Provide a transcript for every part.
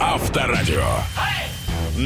Авторадио.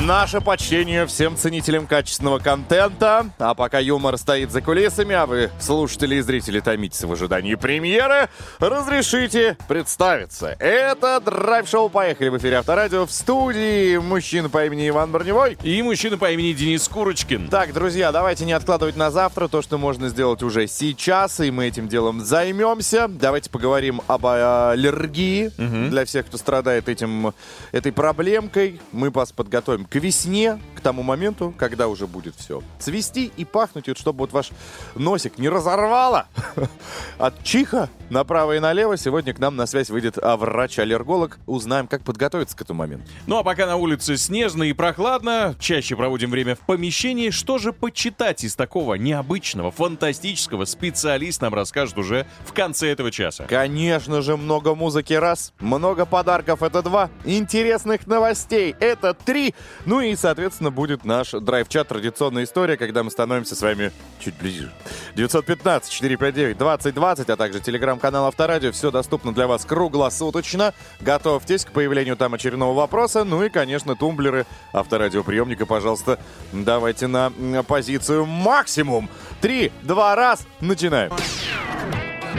Наше почтение всем ценителям качественного контента. А пока юмор стоит за кулисами, а вы, слушатели и зрители, томитесь в ожидании премьеры, разрешите представиться. Это драйв-шоу «Поехали» в эфире Авторадио в студии мужчина по имени Иван Броневой. И мужчина по имени Денис Курочкин. Так, друзья, давайте не откладывать на завтра то, что можно сделать уже сейчас, и мы этим делом займемся. Давайте поговорим об аллергии для всех, кто страдает этим, этой проблемкой. Мы вас подготовим к весне, тому моменту, когда уже будет все цвести и пахнуть, вот, чтобы вот ваш носик не разорвало от чиха направо и налево. Сегодня к нам на связь выйдет врач-аллерголог. Узнаем, как подготовиться к этому моменту. Ну а пока на улице снежно и прохладно, чаще проводим время в помещении, что же почитать из такого необычного, фантастического специалист нам расскажет уже в конце этого часа. Конечно же, много музыки раз, много подарков это два, интересных новостей это три, ну и, соответственно, будет наш драйв-чат, традиционная история, когда мы становимся с вами чуть ближе. 915-459-2020, а также телеграм-канал Авторадио, все доступно для вас круглосуточно. Готовьтесь к появлению там очередного вопроса, ну и, конечно, тумблеры авторадиоприемника, пожалуйста, давайте на позицию максимум. Три, два, раз, начинаем.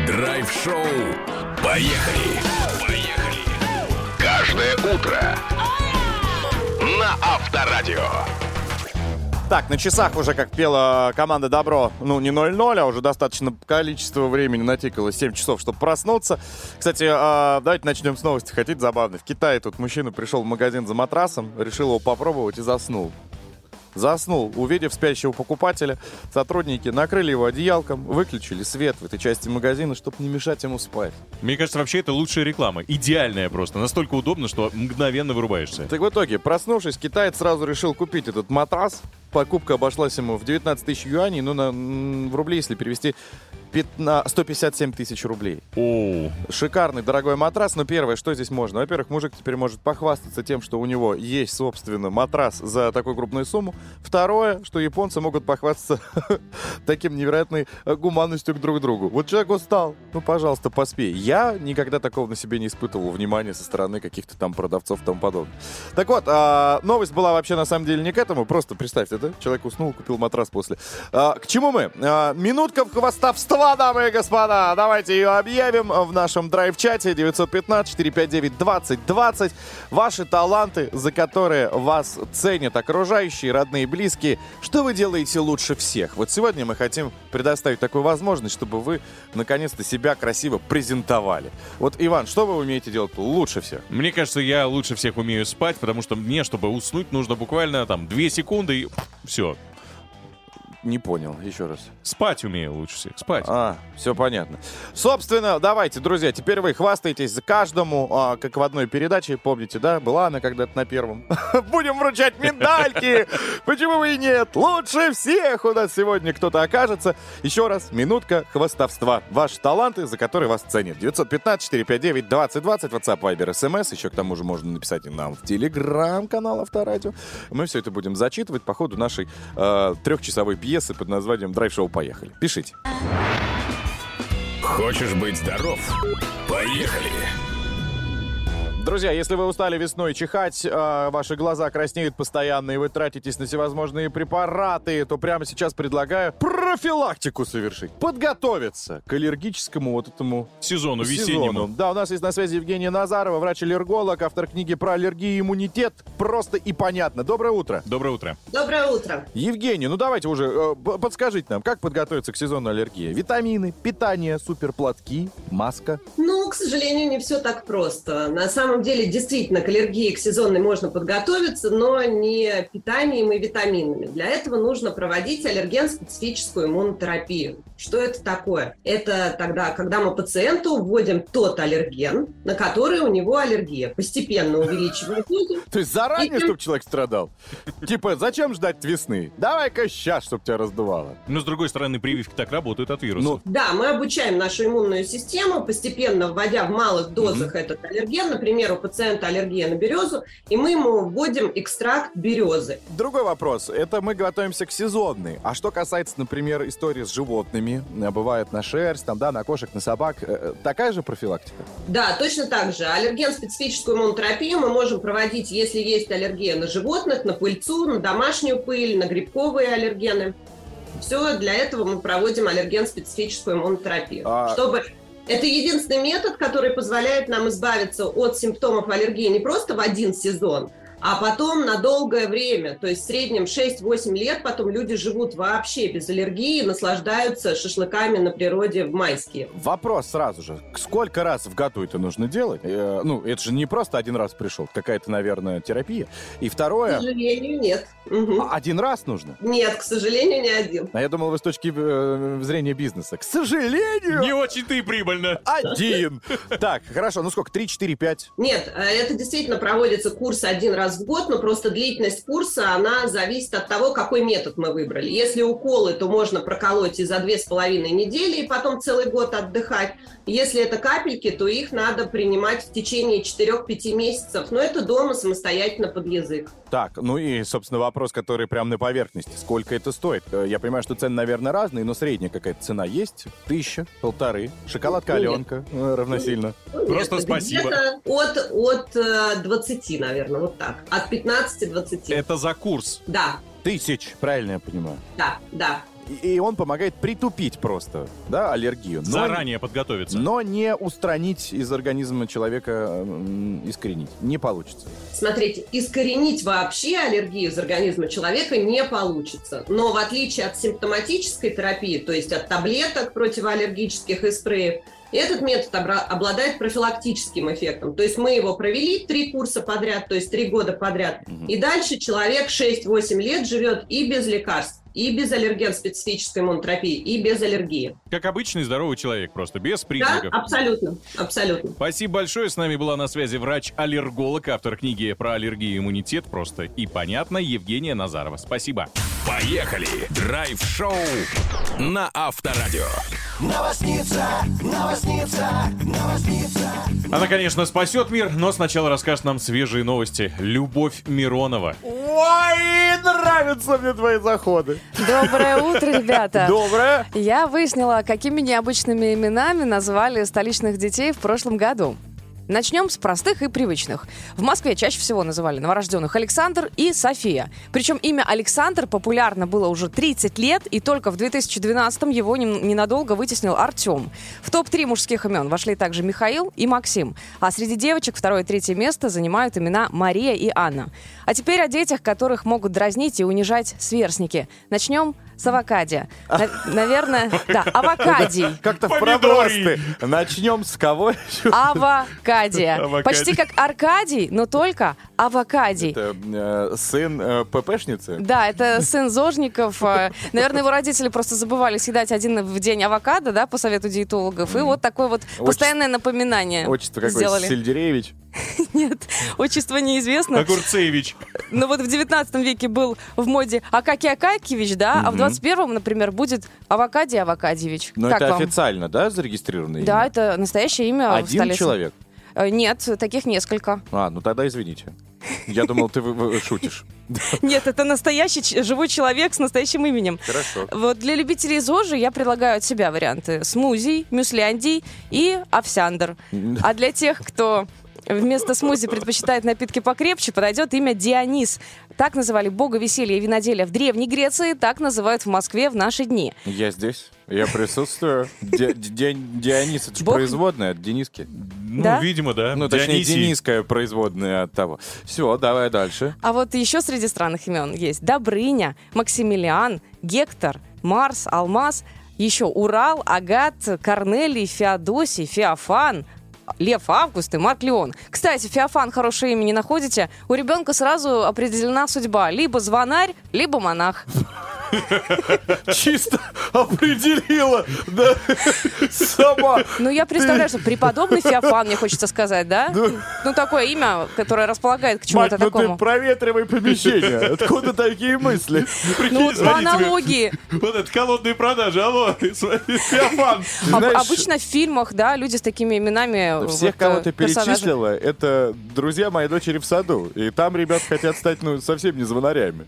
Драйв-шоу. Поехали. Поехали. Каждое утро. На Авторадио. Так, на часах уже, как пела команда Добро, ну, не 0-0, а уже достаточно количество времени натикало, 7 часов, чтобы проснуться. Кстати, а, давайте начнем с новости. Хотите забавно? В Китае тут мужчина пришел в магазин за матрасом, решил его попробовать и заснул. Заснул, увидев спящего покупателя, сотрудники накрыли его одеялком, выключили свет в этой части магазина, чтобы не мешать ему спать. Мне кажется, вообще это лучшая реклама. Идеальная просто. Настолько удобно, что мгновенно вырубаешься. Так в итоге, проснувшись, китаец сразу решил купить этот матрас. Покупка обошлась ему в 19 тысяч юаней, ну, на, в рубли, если перевести, 15 157 тысяч рублей. О, Шикарный, дорогой матрас. Но первое, что здесь можно? Во-первых, мужик теперь может похвастаться тем, что у него есть, собственно, матрас за такую крупную сумму. Второе, что японцы могут похвастаться таким невероятной э, гуманностью к друг другу. Вот человек устал, ну, пожалуйста, поспей. Я никогда такого на себе не испытывал внимания со стороны каких-то там продавцов и тому подобное. Так вот, а, новость была вообще на самом деле не к этому. Просто представьте, да? Человек уснул, купил матрас после. А, к чему мы? А, минутка в хвостовства, дамы и господа. Давайте ее объявим в нашем драйв-чате 915-459-2020. Ваши таланты, за которые вас ценят окружающие, родные близкие. Что вы делаете лучше всех? Вот сегодня мы хотим предоставить такую возможность, чтобы вы наконец-то себя красиво презентовали. Вот, Иван, что вы умеете делать лучше всех? мне кажется, я лучше всех умею спать, потому что мне, чтобы уснуть, нужно буквально там 2 секунды и все. Не понял, еще раз. Спать умею лучше всех. Спать. А, все понятно. Собственно, давайте, друзья, теперь вы хвастаетесь за каждому, а, как в одной передаче, помните, да? Была она когда-то на первом. Будем вручать медальки! Почему бы и нет? Лучше всех у нас сегодня кто-то окажется. Еще раз, минутка хвастовства. Ваши таланты, за которые вас ценят. 915-459-2020, WhatsApp, Viber, SMS. Еще к тому же можно написать и нам в Телеграм-канал Авторадио. Мы все это будем зачитывать по ходу нашей э, трехчасовой пьесы под названием «Драйв-шоу. Поехали». Пишите. Хочешь быть здоров? Поехали. Друзья, если вы устали весной чихать, э, ваши глаза краснеют постоянно, и вы тратитесь на всевозможные препараты, то прямо сейчас предлагаю профилактику совершить. Подготовиться к аллергическому вот этому Сезону сезону. весеннему. Да, у нас есть на связи Евгения Назарова, врач-аллерголог, автор книги про аллергию и иммунитет. Просто и понятно. Доброе утро. Доброе утро. Доброе утро. Евгений, ну давайте уже э, подскажите нам, как подготовиться к сезону аллергии? Витамины, питание, суперплатки, маска. Ну, к сожалению, не все так просто. На самом деле, действительно, к аллергии к сезонной можно подготовиться, но не питанием и витаминами. Для этого нужно проводить аллерген-специфическую иммунотерапию. Что это такое? Это тогда, когда мы пациенту вводим тот аллерген, на который у него аллергия. Постепенно увеличиваем дозу. То есть заранее, чтобы человек страдал? Типа, зачем ждать весны? Давай-ка сейчас, чтобы тебя раздувало. Но с другой стороны, прививки так работают от вируса. Ну, Да, мы обучаем нашу иммунную систему, постепенно вводя в малых дозах этот аллерген. Например, у пациента аллергия на березу, и мы ему вводим экстракт березы. Другой вопрос. Это мы готовимся к сезонной. А что касается, например, истории с животными, э, бывает на шерсть, там, да, на кошек, на собак, э, э, такая же профилактика? Да, точно так же. Аллерген-специфическую иммунотерапию мы можем проводить, если есть аллергия на животных, на пыльцу, на домашнюю пыль, на грибковые аллергены. Все для этого мы проводим аллерген-специфическую иммунотерапию. А... Чтобы это единственный метод, который позволяет нам избавиться от симптомов аллергии не просто в один сезон, а потом на долгое время, то есть в среднем 6-8 лет, потом люди живут вообще без аллергии, наслаждаются шашлыками на природе в майские. Вопрос сразу же. Сколько раз в году это нужно делать? Э, ну, это же не просто один раз пришел, какая-то, наверное, терапия. И второе... К сожалению, нет. Угу. Один раз нужно? Нет, к сожалению, не один. А я думал, вы с точки э, зрения бизнеса. К сожалению! Не очень-то и прибыльно. Один! Так, хорошо, ну сколько, 3, 4, 5? Нет, э, это действительно проводится курс один раз раз в год, но просто длительность курса, она зависит от того, какой метод мы выбрали. Если уколы, то можно проколоть и за две с половиной недели, и потом целый год отдыхать. Если это капельки, то их надо принимать в течение 4-5 месяцев, но это дома самостоятельно под язык. Так, ну и, собственно, вопрос, который прямо на поверхности. Сколько это стоит? Э, я понимаю, что цены, наверное, разные, но средняя какая-то цена есть? Тысяча, полторы, шоколадка Аленка э, равносильно. Нет, Просто спасибо. От, от 20, э, наверное, вот так. От 15-20. Это за курс? Да. Тысяч, правильно я понимаю? Да, да и он помогает притупить просто, да, аллергию. Но, Заранее подготовиться. Но не устранить из организма человека, искоренить. Не получится. Смотрите, искоренить вообще аллергию из организма человека не получится. Но в отличие от симптоматической терапии, то есть от таблеток противоаллергических и спреев, этот метод обладает профилактическим эффектом. То есть мы его провели три курса подряд, то есть три года подряд. Угу. И дальше человек 6-8 лет живет и без лекарств, и без аллерген-специфической иммунотерапии, и без аллергии. Как обычный здоровый человек, просто без признаков. Да, абсолютно, абсолютно. Спасибо большое. С нами была на связи врач-аллерголог, автор книги про аллергию и иммунитет. Просто и понятно, Евгения Назарова. Спасибо. Поехали! Драйв-шоу на Авторадио. Новосница, новосница, новосница. Она, конечно, спасет мир, но сначала расскажет нам свежие новости. Любовь Миронова. Ой, нравятся мне твои заходы. Доброе утро, ребята. Доброе. Я выяснила, какими необычными именами назвали столичных детей в прошлом году. Начнем с простых и привычных. В Москве чаще всего называли новорожденных Александр и София. Причем имя Александр популярно было уже 30 лет, и только в 2012-м его ненадолго вытеснил Артем. В топ-3 мужских имен вошли также Михаил и Максим. А среди девочек второе и третье место занимают имена Мария и Анна. А теперь о детях, которых могут дразнить и унижать сверстники. Начнем с авокадия. Наверное, да, авокадий. Как-то в пробросты. Начнем с кого? Авокадия. Почти как Аркадий, но только авокадий. Это э, сын э, ППшницы? Да, это сын Зожников. Э, наверное, его родители просто забывали съедать один в день авокадо, да, по совету диетологов. И вот такое вот постоянное напоминание Отчество какое? Сельдереевич? Нет, отчество неизвестно. Огурцевич. Но вот в 19 веке был в моде Акаки Акакевич, да, а в 21-м, например, будет Авакадий Авакадьевич. Но это официально, да, зарегистрированное Да, это настоящее имя Один человек? Э, нет, таких несколько. А, ну тогда извините. Я думал, ты шутишь. Нет, это настоящий живой человек с настоящим именем. Хорошо. Вот для любителей ЗОЖи я предлагаю от себя варианты. Смузи, мюсляндий и овсяндр. А для тех, кто Вместо смузи предпочитает напитки покрепче, подойдет имя Дионис. Так называли бога веселья и виноделия в Древней Греции, так называют в Москве в наши дни. Я здесь. Я присутствую. Дионис, это же производная от Дениски. Ну, да? видимо, да. Ну, точнее, Дениская производная от того. Все, давай дальше. А вот еще среди странных имен есть Добрыня, Максимилиан, Гектор, Марс, Алмаз, еще Урал, Агат, Корнелий, Феодосий, Феофан, Лев Август и Марк Леон. Кстати, Феофан хорошее имя не находите. У ребенка сразу определена судьба. Либо звонарь, либо монах. чисто определила, да, сама. Ну, я представляю, что преподобный Феофан, мне хочется сказать, да? Ну, такое имя, которое располагает к чему-то ну ты такому. проветривай помещение. Откуда такие мысли? Ну, вот по аналогии. Вот это холодные продажи, алло, Феофан. Ты обычно в фильмах, да, люди с такими именами. Всех, кого ты перечислила, это друзья моей дочери в саду. И там ребят хотят стать, ну, совсем не звонарями.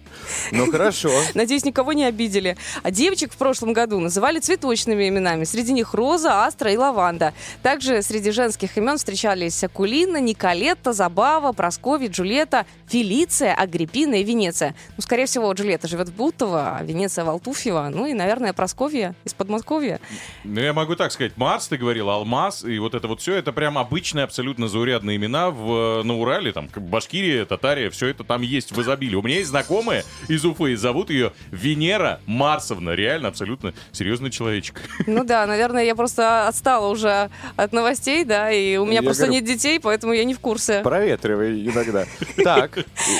Ну, хорошо. Надеюсь, никого не обидели. А девочек в прошлом году называли цветочными именами. Среди них Роза, Астра и Лаванда. Также среди женских имен встречались Акулина, Николетта, Забава, Прасковья, Джульетта, Фелиция, Агриппина и Венеция. Ну, скорее всего, Джульетта живет в Бутово, а Венеция в Алтуфьево. Ну и, наверное, Прасковья из Подмосковья. Ну, я могу так сказать, Марс, ты говорил, Алмаз, и вот это вот все, это прям обычные, абсолютно заурядные имена в, на Урале, там, Башкирия, Татария, все это там есть в изобилии. У меня есть знакомая из Уфы, зовут ее Венера Марсовна, реально, абсолютно серьезный человечек. Ну да, наверное, я просто отстала уже от новостей, да, и у меня Я просто говорю- нет детей, поэтому я не в курсе. Проветривай иногда. Так,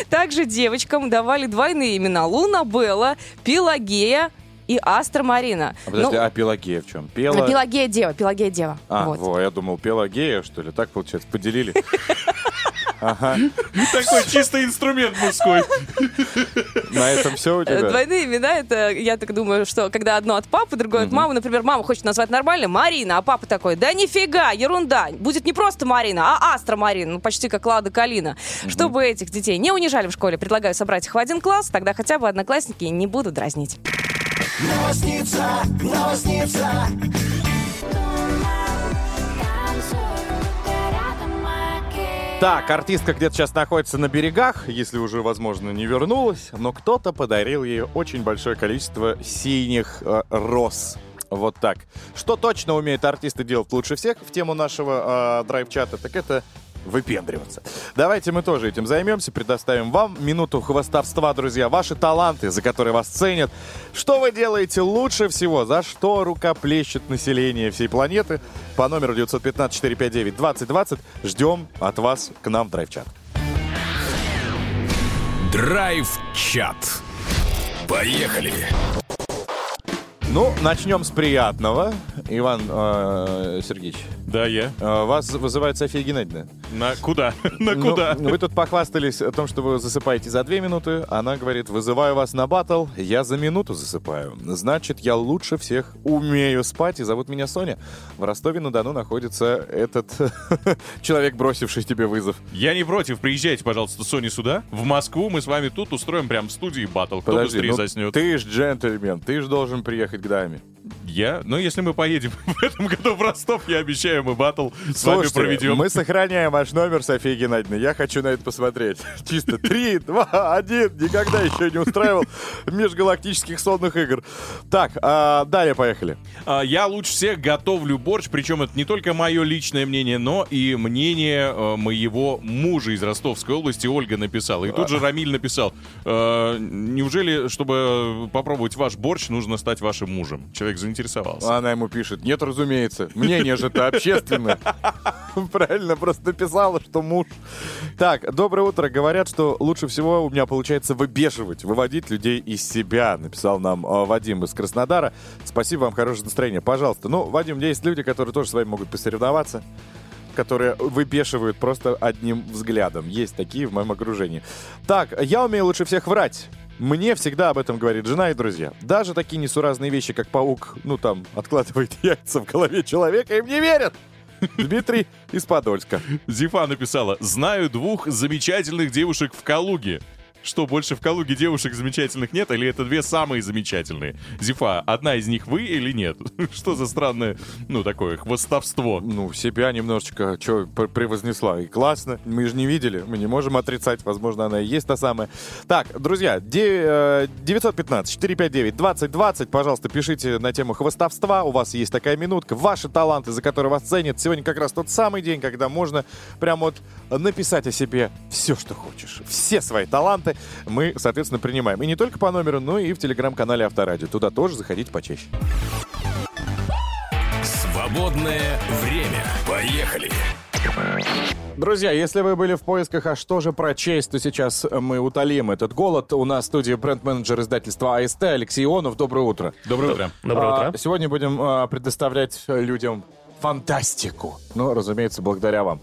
Также девочкам давали двойные имена. Луна Белла, Пелагея и Астра Марина. а подожди, Ну, а Пелагея в чем? Пела... Пелагея Дева, Пелагея Дева. А, вот. во, я думал, Пелагея, что ли? Так, получается, поделили. Ага, Такой чистый инструмент мужской. на этом все у тебя? Двойные имена, это, я так думаю, что когда одно от папы, другое от мамы, например, мама хочет назвать нормально Марина, а папа такой, да нифига, ерунда, будет не просто Марина, а Астра Марина, ну почти как Лада Калина. Чтобы этих детей не унижали в школе, предлагаю собрать их в один класс, тогда хотя бы одноклассники не будут дразнить. Так, артистка где-то сейчас находится на берегах, если уже, возможно, не вернулась, но кто-то подарил ей очень большое количество синих э, роз. Вот так. Что точно умеют артисты делать лучше всех в тему нашего э, драйв-чата, так это выпендриваться. Давайте мы тоже этим займемся, предоставим вам минуту хвостовства, друзья. Ваши таланты, за которые вас ценят. Что вы делаете лучше всего? За что рукоплещет население всей планеты? По номеру 915-459-2020 ждем от вас к нам в драйв-чат. Драйв-чат. Поехали. Ну, начнем с приятного. Иван э, Сергеевич, Да, я. э, вас вызывает София Геннадьевна. На куда? На Ну, куда? вы тут похвастались о том, что вы засыпаете за две минуты. Она говорит, вызываю вас на батл, я за минуту засыпаю. Значит, я лучше всех умею спать, и зовут меня Соня. В Ростове-на-Дону находится этот человек, бросивший тебе вызов. Я не против, приезжайте, пожалуйста, Соня сюда, в Москву, мы с вами тут устроим прям в студии батл, кто Подожди, быстрее ну заснет. ты ж джентльмен, ты ж должен приехать к даме. Я? Ну, если мы поедем в этом году в Ростов, я обещаю, мы батл с вами проведем. мы сохраняем ваш номер, София Геннадьевна. Я хочу на это посмотреть. Чисто три, два, один. Никогда еще не устраивал межгалактических сонных игр. Так, а, далее поехали. А, Я лучше всех готовлю борщ, причем это не только мое личное мнение, но и мнение э, моего мужа из Ростовской области, Ольга написала. И тут же Рамиль написал, «Э, неужели, чтобы попробовать ваш борщ, нужно стать вашим мужем? Человек заинтересовался. Она ему пишет, нет, разумеется, мнение же это общественное. Правильно, просто написала, что муж. Так, доброе утро. Говорят, что лучше всего у меня получается выбешивать, выводить людей из себя, написал нам э, Вадим из Краснодара. Спасибо вам, хорошее настроение. Пожалуйста. Ну, Вадим, есть люди, которые тоже с вами могут посоревноваться которые выбешивают просто одним взглядом. Есть такие в моем окружении. Так, я умею лучше всех врать. Мне всегда об этом говорит жена и друзья. Даже такие несуразные вещи, как паук, ну там, откладывает яйца в голове человека, им не верят. Дмитрий из Подольска. Зифа написала, знаю двух замечательных девушек в Калуге. Что, больше в Калуге девушек замечательных нет, или это две самые замечательные? Зифа, одна из них вы или нет? Что за странное, ну, такое хвостовство? Ну, себя немножечко что превознесла. И классно. Мы же не видели. Мы не можем отрицать. Возможно, она и есть та самая. Так, друзья, де- э, 915-459-2020. Пожалуйста, пишите на тему хвостовства. У вас есть такая минутка. Ваши таланты, за которые вас ценят. Сегодня как раз тот самый день, когда можно прям вот написать о себе все, что хочешь. Все свои таланты мы, соответственно, принимаем. И не только по номеру, но и в телеграм-канале Авторадио. Туда тоже заходите почаще. Свободное время. Поехали. Друзья, если вы были в поисках, а что же прочесть, то сейчас мы утолим этот голод. У нас в студии бренд-менеджер издательства АСТ Алексей Ионов. Доброе утро. Доброе утро. Доброе А, утро. Сегодня будем а, предоставлять людям фантастику. Ну, разумеется, благодаря вам.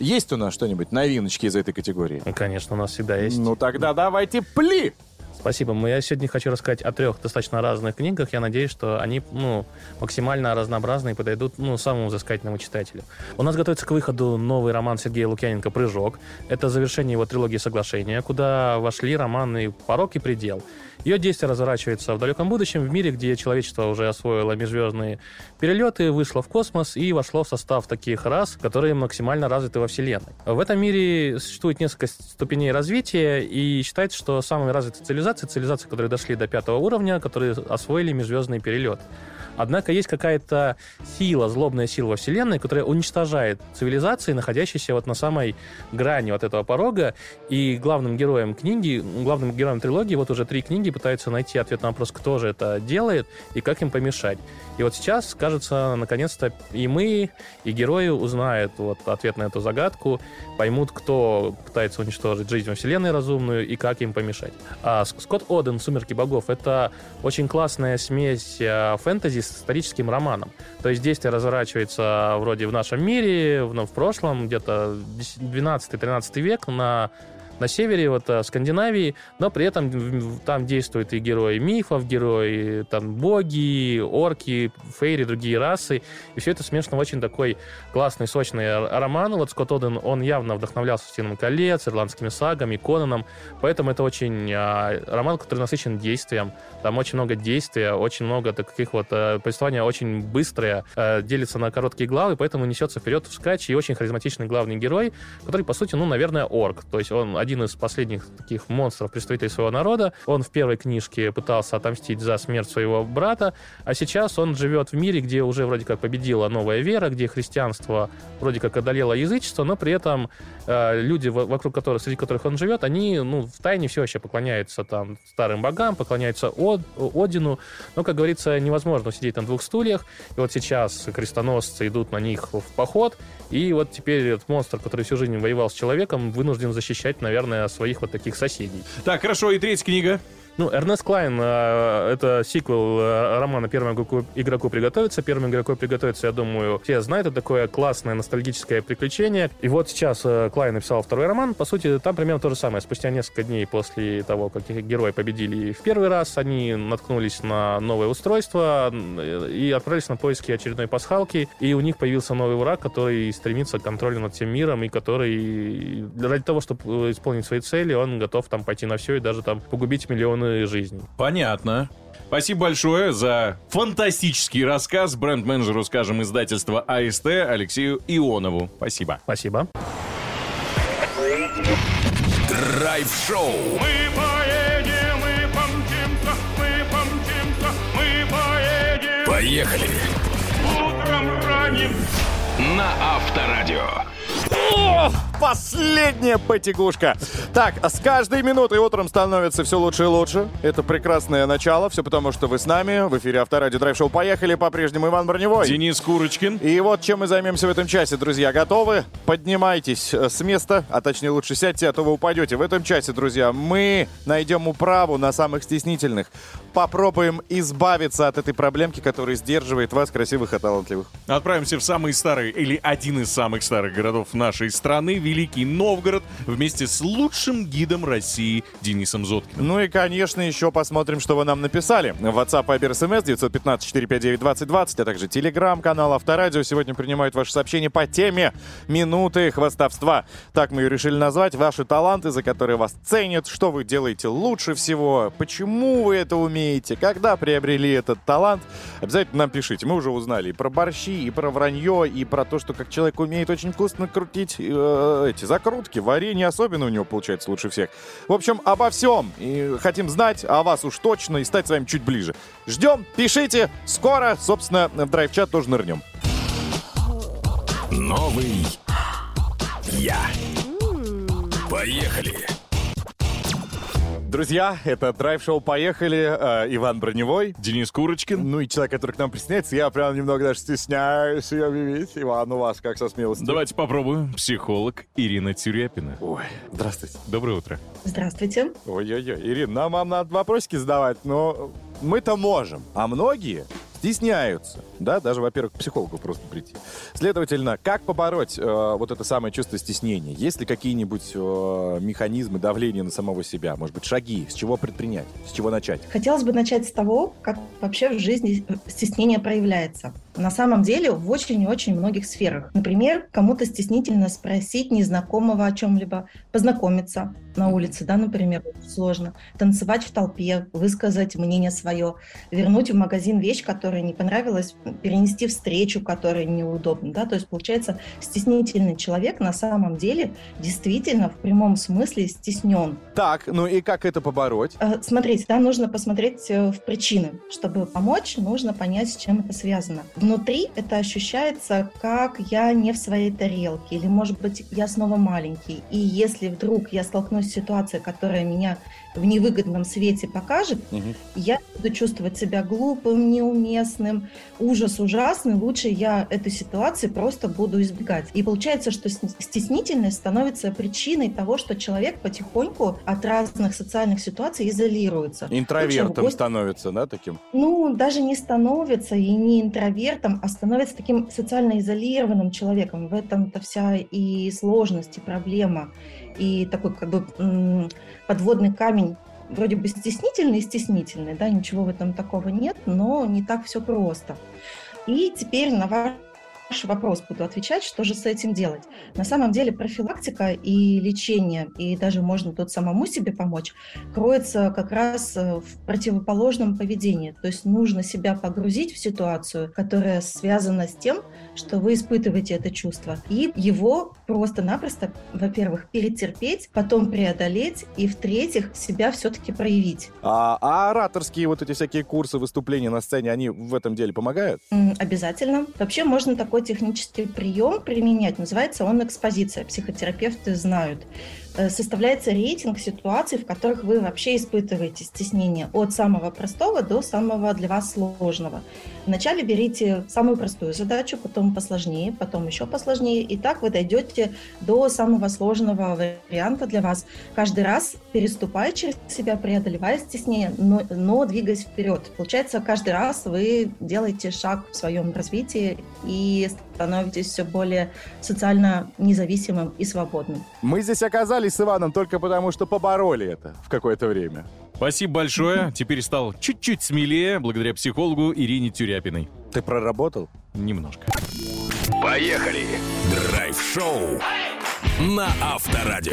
Есть у нас что-нибудь, новиночки из этой категории? Ну, Конечно, у нас всегда есть. Ну тогда давайте пли! Спасибо. Я сегодня хочу рассказать о трех достаточно разных книгах. Я надеюсь, что они ну, максимально разнообразны и подойдут ну, самому взыскательному читателю. У нас готовится к выходу новый роман Сергея Лукьяненко «Прыжок». Это завершение его трилогии «Соглашения», куда вошли романы «Порог» и «Предел». Ее действие разворачивается в далеком будущем, в мире, где человечество уже освоило межзвездные перелеты, вышло в космос и вошло в состав таких рас, которые максимально развиты во Вселенной. В этом мире существует несколько ступеней развития, и считается, что самые развитые цивилизации, цивилизации, которые дошли до пятого уровня, которые освоили межзвездный перелет. Однако есть какая-то сила, злобная сила во Вселенной, которая уничтожает цивилизации, находящиеся вот на самой грани вот этого порога. И главным героем книги, главным героем трилогии вот уже три книги пытаются найти ответ на вопрос, кто же это делает и как им помешать. И вот сейчас, кажется, наконец-то и мы, и герои узнают вот ответ на эту загадку, поймут, кто пытается уничтожить жизнь во Вселенной разумную и как им помешать. А Скотт Оден «Сумерки богов» — это очень классная смесь э, фэнтези с историческим романом. То есть действие разворачивается вроде в нашем мире, в, ну, в прошлом, где-то 12-13 век на на севере, вот э, Скандинавии, но при этом в- в- там действуют и герои мифов, герои там боги, орки, фейри, другие расы, и все это смешано в очень такой классный, сочный роман. Вот Скотт Оден, он явно вдохновлялся «Стеном колец», ирландскими сагами, Конаном, поэтому это очень а, роман, который насыщен действием, там очень много действия, очень много таких вот э, повествования очень быстрое, э, делится на короткие главы, поэтому несется вперед вскачь, и очень харизматичный главный герой, который, по сути, ну, наверное, орк. То есть он один из последних таких монстров, представителей своего народа. Он в первой книжке пытался отомстить за смерть своего брата, а сейчас он живет в мире, где уже вроде как победила новая вера, где христианство вроде как одолело язычество, но при этом э, люди, во- вокруг которых, среди которых он живет, они, ну, в тайне все еще поклоняются там старым богам, поклоняются Од- Одину. Но, как говорится, невозможно сидеть на двух стульях. И вот сейчас крестоносцы идут на них в поход, и вот теперь этот монстр, который всю жизнь воевал с человеком, вынужден защищать, наверное, своих вот таких соседей. Так, хорошо, и третья книга. Ну, Эрнест Клайн э, это сиквел э, романа «Первому игроку, приготовиться». «Первому игроку приготовиться», я думаю, все знают, это такое классное ностальгическое приключение. И вот сейчас э, Клайн написал второй роман. По сути, там примерно то же самое. Спустя несколько дней после того, как их герои победили в первый раз, они наткнулись на новое устройство э, и отправились на поиски очередной пасхалки. И у них появился новый враг, который стремится к контролю над всем миром и который ради того, чтобы исполнить свои цели, он готов там пойти на все и даже там погубить миллионы жизней. Понятно. Спасибо большое за фантастический рассказ бренд-менеджеру, скажем, издательства АСТ Алексею Ионову. Спасибо. Спасибо. Драйв-шоу. Мы поедем, мы помчимся, мы помчимся, мы поедем. Поехали. Утром ранним На Авторадио. Последняя потягушка. Так, с каждой минутой утром становится все лучше и лучше. Это прекрасное начало. Все потому, что вы с нами. В эфире Авторадио Драйв Шоу. Поехали. По-прежнему Иван Броневой. Денис Курочкин. И вот чем мы займемся в этом часе, друзья. Готовы? Поднимайтесь э, с места, а точнее лучше сядьте, а то вы упадете. В этом часе, друзья, мы найдем управу на самых стеснительных. Попробуем избавиться от этой проблемки, которая сдерживает вас, красивых и талантливых. Отправимся в самый старый или один из самых старых городов нашей страны, Великий Новгород, вместе с лучшим гидом России Денисом Зоткиным. Ну и, конечно, еще посмотрим, что вы нам написали. В WhatsApp, Viber, SMS 915-459-2020, а также телеграм-канал Авторадио. Сегодня принимают ваши сообщения по теме «Минуты хвастовства». Так мы ее решили назвать. Ваши таланты, за которые вас ценят, что вы делаете лучше всего, почему вы это умеете, когда приобрели этот талант. Обязательно нам пишите. Мы уже узнали и про борщи, и про вранье, и про то, что как человек умеет очень вкусно крутить э, эти закрутки, варенье особенно у него получается лучше всех. В общем, обо всем. И хотим знать о вас уж точно и стать с вами чуть ближе. Ждем, пишите. Скоро, собственно, в драйв-чат тоже нырнем. Новый я. Поехали. Друзья, это драйв-шоу «Поехали». Э, Иван Броневой. Денис Курочкин. Ну и человек, который к нам присоединяется, я прям немного даже стесняюсь ее объявить. Иван, у вас как со смелостью? Давайте попробуем. Психолог Ирина Тюряпина. Ой, здравствуйте. Доброе утро. Здравствуйте. Ой-ой-ой, Ирина, нам вам надо вопросики задавать, но мы-то можем, а многие стесняются, да, даже, во-первых, к психологу просто прийти. Следовательно, как побороть э, вот это самое чувство стеснения? Есть ли какие-нибудь э, механизмы давления на самого себя? Может быть, шаги? С чего предпринять? С чего начать? Хотелось бы начать с того, как вообще в жизни стеснение проявляется. На самом деле в очень и очень многих сферах. Например, кому-то стеснительно спросить незнакомого о чем-либо, познакомиться на улице, да, например, сложно, танцевать в толпе, высказать мнение свое, вернуть в магазин вещь, которая не понравилась, перенести встречу, которая неудобна, да, то есть получается стеснительный человек на самом деле действительно в прямом смысле стеснен. Так, ну и как это побороть? Э, Смотрите, да, нужно посмотреть э, в причины. Чтобы помочь, нужно понять, с чем это связано. Внутри это ощущается, как я не в своей тарелке, или, может быть, я снова маленький. И если вдруг я столкнусь с ситуацией, которая меня в невыгодном свете покажет, Мгм. я буду чувствовать себя глупым, неуместным, ужас ужасный, лучше я этой ситуации просто буду избегать. И получается, что стеснительность становится причиной того, что человек потихоньку от разных социальных ситуаций изолируется. Интровертом гости- становится, да, таким? ну, даже не становится и не интровертом, а становится таким социально изолированным человеком. В этом-то вся и сложность, и проблема, и такой как бы подводный камень вроде бы стеснительный и стеснительный, да, ничего в этом такого нет, но не так все просто. И теперь на ваш вопрос буду отвечать, что же с этим делать. На самом деле профилактика и лечение, и даже можно тут самому себе помочь, кроется как раз э, в противоположном поведении. То есть нужно себя погрузить в ситуацию, которая связана с тем, что вы испытываете это чувство, и его просто-напросто, во-первых, перетерпеть, потом преодолеть, и в-третьих, себя все-таки проявить. А, а ораторские вот эти всякие курсы, выступления на сцене, они в этом деле помогают? М, Обязательно. Вообще можно такой технический прием применять. Называется он экспозиция. Психотерапевты знают. Э, Составляется рейтинг ситуаций, в которых вы вообще испытываете стеснение. От самого простого до самого для вас сложного. Вначале берите самую простую задачу, потом посложнее, потом еще посложнее. И так вы дойдете до самого сложного варианта для вас. Каждый раз переступая через себя, преодолевая стеснение, но, но двигаясь вперед. Получается, каждый раз вы делаете шаг в своем развитии и становитесь все более социально независимым и свободным. Мы здесь оказались с Иваном только потому, что побороли это в какое-то время. Спасибо большое. Теперь стал чуть-чуть смелее благодаря психологу Ирине Тюряпиной. Ты проработал? Немножко. Поехали! Драйв-шоу на Авторадио.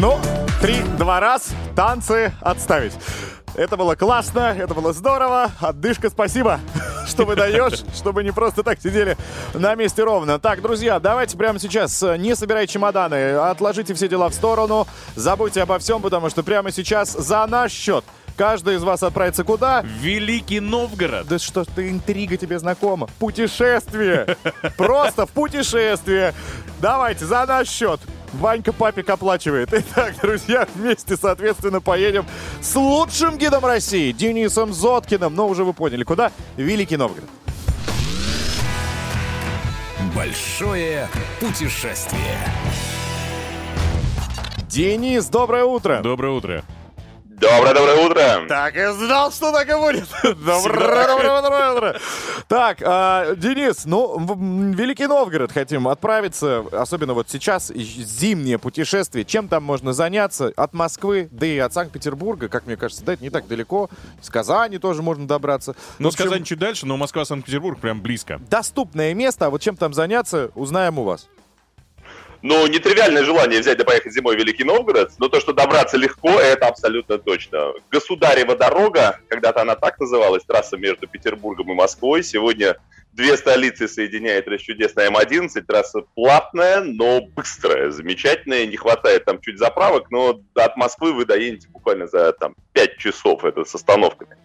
Ну, три, два раз, танцы отставить. Это было классно, это было здорово. Отдышка, спасибо, что вы даешь, чтобы не просто так сидели на месте ровно. Так, друзья, давайте прямо сейчас э, не собирай чемоданы, отложите все дела в сторону, забудьте обо всем, потому что прямо сейчас за наш счет каждый из вас отправится куда? Великий Новгород. Да что ты, интрига тебе знакома. Путешествие. Просто в путешествие. Давайте, за наш счет. Ванька папик оплачивает. Итак, друзья, вместе, соответственно, поедем с лучшим гидом России, Денисом Зоткиным. Но уже вы поняли, куда? Великий Новгород. Большое путешествие. Денис, доброе утро. Доброе утро. Доброе-доброе утро. Так и знал, что так и будет. Доброе, доброе, доброе утро. Так, а, Денис, ну, в Великий Новгород хотим отправиться, особенно вот сейчас, зимнее путешествие. Чем там можно заняться? От Москвы, да и от Санкт-Петербурга, как мне кажется, да, это не так далеко. С Казани тоже можно добраться. Ну, общем, сказать чуть дальше, но Москва-Санкт-Петербург прям близко. Доступное место, а вот чем там заняться, узнаем у вас. Ну, нетривиальное желание взять да поехать зимой в Великий Новгород, но то, что добраться легко, это абсолютно точно. Государева дорога, когда-то она так называлась, трасса между Петербургом и Москвой, сегодня две столицы соединяет расчудесная М11. Трасса платная, но быстрая, замечательная. Не хватает там чуть заправок, но от Москвы вы доедете буквально за там, 5 часов. Это с остановками.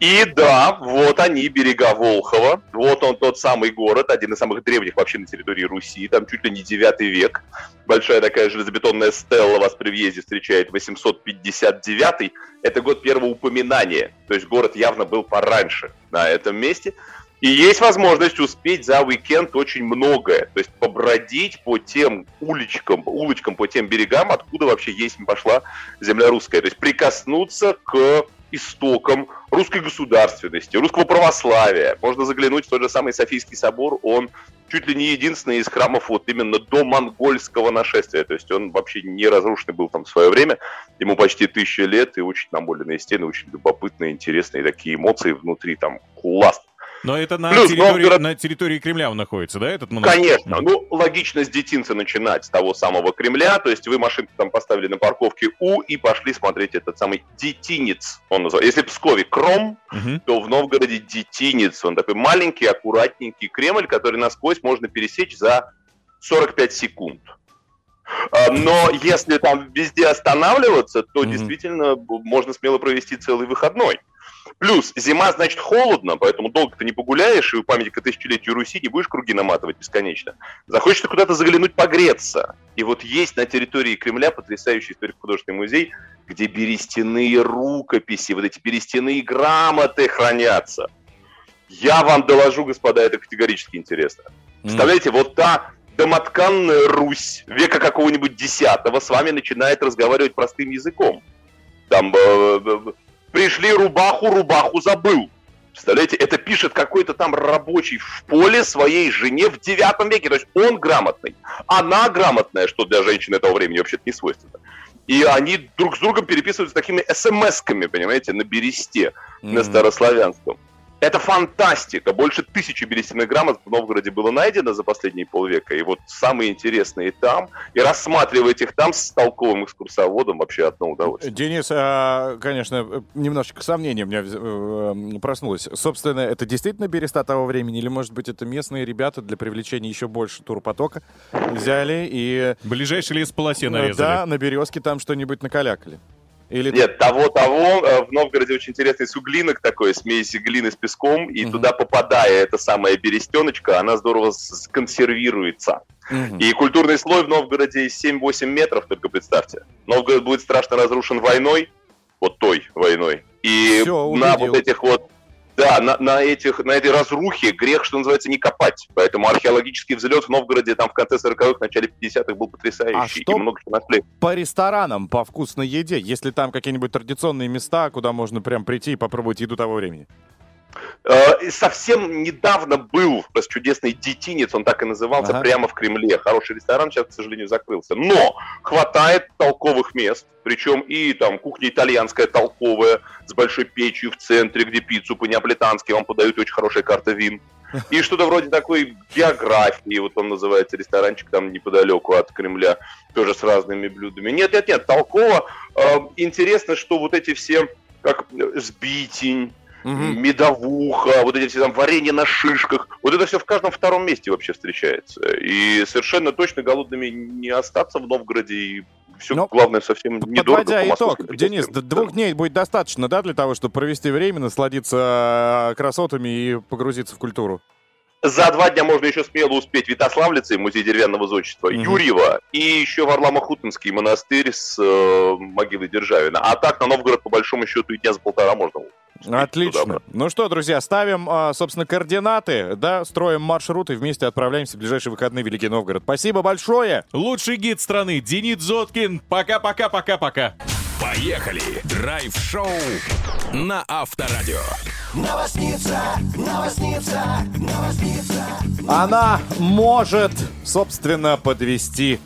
И да, вот они, берега Волхова. Вот он тот самый город, один из самых древних вообще на территории Руси. Там чуть ли не 9 век. Большая такая железобетонная стелла вас при въезде встречает 859. Это год первого упоминания. То есть город явно был пораньше на этом месте. И есть возможность успеть за уикенд очень многое. То есть побродить по тем уличкам, улочкам, по тем берегам, откуда вообще есть пошла земля русская. То есть прикоснуться к истокам русской государственности, русского православия. Можно заглянуть в тот же самый Софийский собор. Он чуть ли не единственный из храмов вот именно до монгольского нашествия. То есть он вообще не разрушенный был там в свое время. Ему почти тысяча лет и очень намоленные стены, очень любопытные, интересные такие эмоции внутри. Там классно. Но это на, Плюс территории, Новгород- на территории Кремля он находится, да, этот монастырь? Конечно. Ну, логично с детинца начинать, с того самого Кремля. То есть вы машинку там поставили на парковке У и пошли смотреть этот самый детинец. Он называется. Если в Пскове Кром, Мгм. то в Новгороде детинец. Он такой маленький, аккуратненький Кремль, который насквозь можно пересечь за 45 секунд. А, Но если там везде останавливаться, то Мгм. действительно можно смело провести целый выходной. Плюс зима, значит, холодно, поэтому долго ты не погуляешь, и у памятника тысячелетию Руси не будешь круги наматывать бесконечно. Захочется куда-то заглянуть погреться. И вот есть на территории Кремля потрясающий историко-художественный музей, где берестяные рукописи, вот эти берестяные грамоты хранятся. Я вам доложу, господа, это категорически интересно. Представляете, вот та домотканная Русь века какого-нибудь десятого с вами начинает разговаривать простым языком. Там э, э, пришли рубаху, рубаху забыл. Представляете, это пишет какой-то там рабочий в поле своей жене в девятом веке. То есть он грамотный, она грамотная, что для женщины этого времени вообще-то не свойственно. И они друг с другом переписываются такими смс-ками, понимаете, на бересте, на Мгм. старославянском. Это фантастика. Больше тысячи берестяных грамот в Новгороде было найдено за последние полвека. И вот самые интересные там. И рассматривать их там с толковым экскурсоводом вообще одно удовольствие. Денис, а, конечно, немножечко сомнений у меня э, проснулось. Собственно, это действительно береста того времени, или, может быть, это местные ребята для привлечения еще больше турпотока взяли и... Ближайший лес полосе э, нарезали. Да, на березке там что-нибудь накалякали. Или Нет, того-того. э, В Новгороде очень интересный суглинок такой, смесь глины с песком. И Мгм. туда попадая эта самая берестеночка, она здорово с- консервируется. Мгм. И культурный слой в Новгороде 7-8 метров, только представьте. Новгород будет страшно разрушен войной, вот той войной. И Всё, на вот этих вот, да, на, на этих, на этой разрухе грех, что называется, не копать. Поэтому археологический взлет в Новгороде там в конце 40-х, начале 50-х был потрясающий. А что- И много чего нашли. по ресторанам, по вкусной еде, если там какие-нибудь традиционные места, куда можно прям прийти и попробовать еду того времени. Э, Совсем недавно был чудесный детинец, он так и назывался, Ага. прямо в Кремле. Хороший ресторан сейчас, к сожалению, закрылся. Но хватает толковых мест, причем и там кухня итальянская толковая, с большой печью в центре, где пиццу по-неаполитански вам подают, очень хорошая карта вин. И что-то вроде такой географии, вот он называется ресторанчик там неподалеку от Кремля, тоже с разными блюдами. Нет, нет, нет, толково. Э, Интересно, что вот эти все, как э, сбитень, Мгм. медовуха, вот эти все там варенье на шишках. Вот это все в каждом втором месте вообще встречается. И совершенно точно голодными не остаться в Новгороде. И все, Ну, главное, совсем недорого. Подводя по итог, Денис, прикидкам. д- двух дней будет достаточно, да, для того, чтобы провести время, насладиться э, красотами и погрузиться в культуру? За два дня можно еще смело успеть Витославлицы, музей деревянного зодчества, Мгм. Юрьева и еще Варлама-Хутинский монастырь с э, могилой Державина. А так на Новгород, по большому счету, и дня за полтора можно Отлично. Ну что, друзья, ставим, а, собственно, координаты, да, строим маршрут и вместе отправляемся в ближайшие выходные в Великий Новгород. Спасибо большое! Лучший гид страны Денис Зоткин. Пока-пока-пока-пока. Поехали! Драйв-шоу на Авторадио. Она может, собственно, подвести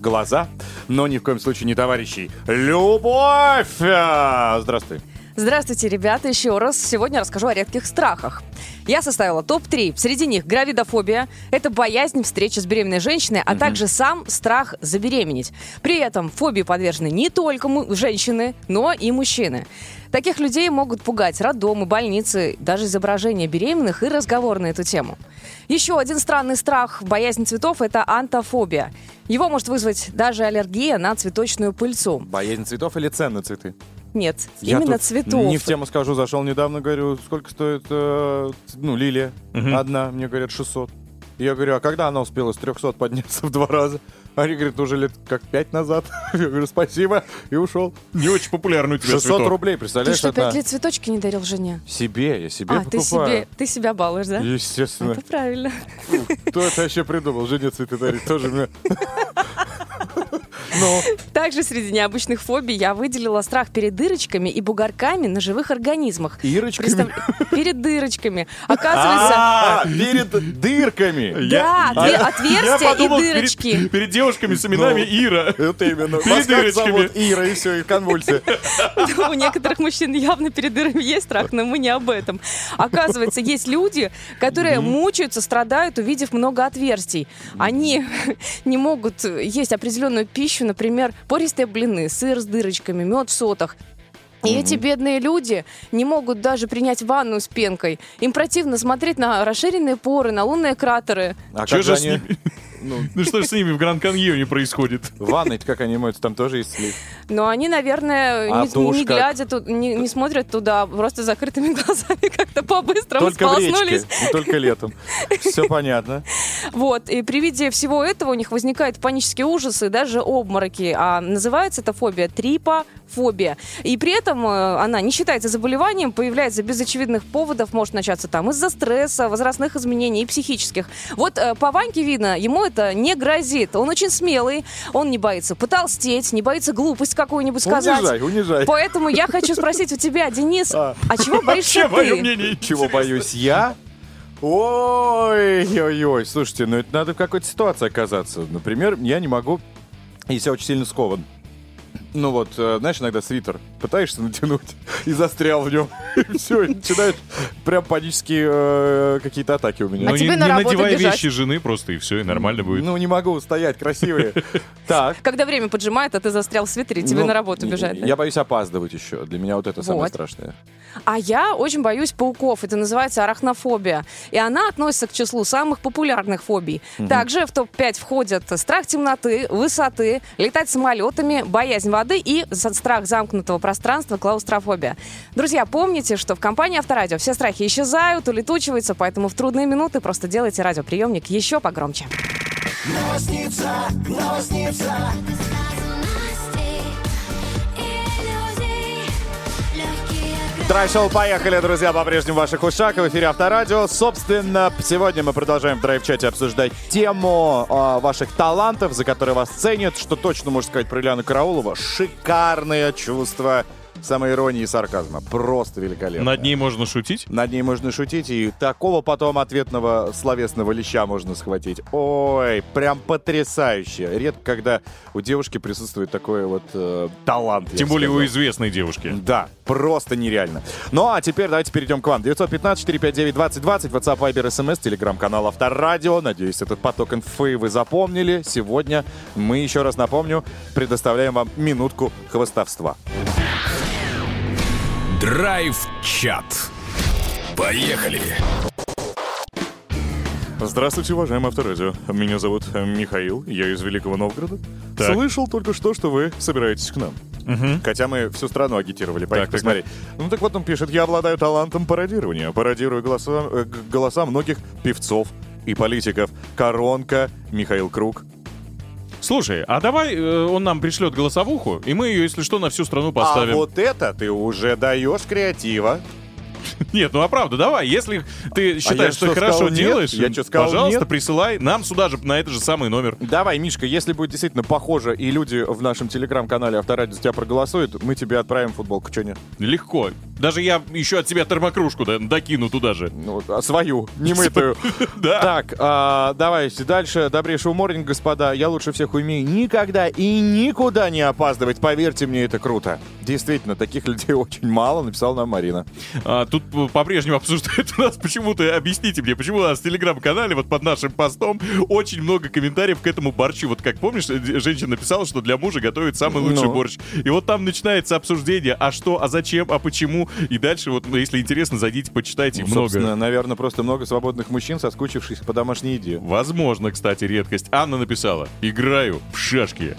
глаза, но ни в коем случае не товарищей. Любовь! Здравствуй. Здравствуйте, ребята, еще раз. Сегодня расскажу о редких страхах. Я составила топ-3. Среди них гравидофобия. Это боязнь встречи с беременной женщиной, а также сам страх забеременеть. При этом фобии подвержены не только женщины, но и мужчины. Таких людей могут пугать роддомы, больницы, даже изображения беременных и разговор на эту тему. Еще один странный страх, боязнь цветов – это антофобия. Его может вызвать даже аллергия на цветочную пыльцу. Боязнь цветов или цен на цветы? Нет, Я именно тут цветов. Не в тему скажу, зашел недавно, говорю, сколько стоит, э, ну, лилия Мгм. одна, мне говорят, 600. Я говорю, а когда она успела с 300 подняться в два раза? Они говорят, уже лет как пять назад. Я говорю, спасибо, и ушел. Не очень популярный у тебя 600 цветок. рублей, Ты представляешь, что, одна? пять лет цветочки не дарил жене? Себе, я себе а, ты покупаю. себе, ты себя балуешь, да? Естественно. Это правильно. Кто это вообще придумал? Жене цветы дарить тоже мне. Ну, Также среди необычных фобий я выделила страх перед дырочками и бугорками на живых организмах. Ирочками. Представ- Перед дырочками. Оказывается, А, перед дырками. да, Я- отверстия и перед- дырочки. Перед девушками с именами Ну. Ира. Это именно. Перед дырочками. Ира, и все, и конвульсия. У некоторых мужчин явно перед дырами есть страх, но мы не об этом. Оказывается, есть люди, которые мучаются, страдают, увидев много отверстий. Они не могут есть определенную пищу, например, пористые блины, сыр с дырочками, мед в сотах. И эти бедные люди не могут даже принять ванну с пенкой. Им противно смотреть на расширенные поры, на лунные кратеры. А Чё как же же с они... ними? Ну, Ну что ж с ними в Гранд-Каньоне происходит? ванной как они моются, там тоже есть слив. Но они, наверное, А не, не глядя, тут, не, не смотрят туда, просто закрытыми глазами как-то по-быстрому Только в сполоснулись. речке, только летом. Все понятно. Вот, и при виде всего этого у них возникают панические ужасы, даже обмороки. А называется эта фобия трипофобия. И при этом э, она не считается заболеванием, появляется без очевидных поводов, может начаться там из-за стресса, возрастных изменений и психических. Вот э, по Ваньке видно, ему это не грозит. Он очень смелый, он не боится потолстеть, не боится глупость какую-нибудь сказать. Унижай, унижай. Поэтому я хочу спросить у тебя, Денис, А. а чего боишься Вообще, мое ты? мнение. Чего боюсь я? Ой-ой-ой, слушайте, ну это надо в какой-то ситуации оказаться. Например, я не могу, если я очень сильно скован. Ну вот, э, знаешь, иногда свитер пытаешься натянуть и застрял в нем. И все, начинаешь прям панические э, какие-то атаки у меня. А Ну, не, тебе на не надевай бежать. вещи жены просто, и все, и нормально будет. Ну, не могу стоять, красивые. Так. Когда время поджимает, а ты застрял в свитере, тебе Ну, на работу бежать. да? Я боюсь опаздывать еще. Для меня вот это самое страшное. А я очень боюсь пауков. Это называется арахнофобия. И она относится к числу самых популярных фобий. Также в топ-5 входят страх темноты, высоты, летать самолетами, боязнь воды и страх замкнутого пространства, клаустрофобия. Друзья, помните, что в компании Авторадио все страхи исчезают, улетучиваются, поэтому в трудные минуты просто делайте радиоприемник еще погромче. Драйв-шоу «Поехали», друзья, по-прежнему в ваших ушах. В эфире Авторадио. Собственно, сегодня мы продолжаем в драйв-чате обсуждать тему а, ваших талантов, за которые вас ценят. Что точно можно сказать про Ильяну Караулова. Шикарное чувство самоиронии и сарказма. Просто великолепно. Над ней можно шутить? Над ней можно шутить, и такого потом ответного словесного леща можно схватить. Ой, прям потрясающе. Редко, когда у девушки присутствует такой вот э, талант. Тем более у сказал. известной девушки. Да, просто нереально. Ну а теперь давайте перейдем к вам. 915-459-2020, WhatsApp, Viber, SMS, телеграм-канал Авторадио. Надеюсь, этот поток инфы вы запомнили. Сегодня мы, еще раз напомню, предоставляем вам минутку хвостовства. Драйв-чат. Поехали. Здравствуйте, уважаемый Авторадио. Меня зовут э, Михаил, я из Великого Новгорода. Так. Слышал только что, что вы собираетесь к нам. Мгм. Хотя мы всю страну агитировали, поехать так, посмотреть. Ну так вот он пишет, я обладаю талантом пародирования. Пародирую голоса, э, голоса многих певцов и политиков. Коронка, Михаил Круг. Слушай, а давай э, он нам пришлет голосовуху, и мы ее, если что, на всю страну поставим. А вот это ты уже даешь креатива. Нет, ну а правда, давай, если ты я считаешь, что, что, хорошо делаешь, что, пожалуйста, присылай нам сюда же, на этот же самый номер. Давай, Мишка, если будет действительно похоже, и люди в нашем телеграм-канале Авторадио тебя проголосуют, мы тебе отправим футболку. Че нет? Легко. Даже я еще от тебя термокружку докину туда же. Ну, а свою, не мытую. Да. Так, а, давайте дальше. Добрейшего морнинга, господа. Я лучше всех умею никогда и никуда не опаздывать. Поверьте мне, это круто. Действительно, таких людей очень мало, написала нам Марина. А, тут по-прежнему обсуждают у нас почему-то, объясните мне, почему у нас в телеграм-канале, вот под нашим постом, очень много комментариев к этому борщу. Вот как помнишь, э, женщина написала, что для мужа готовит самый лучший Ну. борщ. И вот там начинается обсуждение, а что, а зачем, а почему. И дальше, вот, ну, если интересно, зайдите, почитайте, их много. Наверное, просто много свободных мужчин, соскучившихся по домашней еде. Возможно, кстати, редкость. Анна написала, играю в шашки.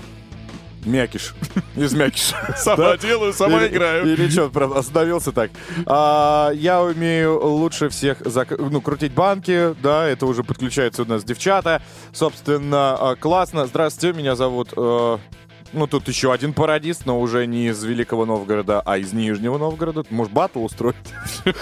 Мякиш. Из мякиша. Сама делаю, сама играю. Или что, правда, остановился так. А, я умею лучше всех ну, крутить банки, да, это уже подключаются у нас девчата. Собственно, а, классно. Здравствуйте, меня зовут... э, ну, тут еще один пародист, но уже не из Великого Новгорода, а из Нижнего Новгорода. Может, батл устроить?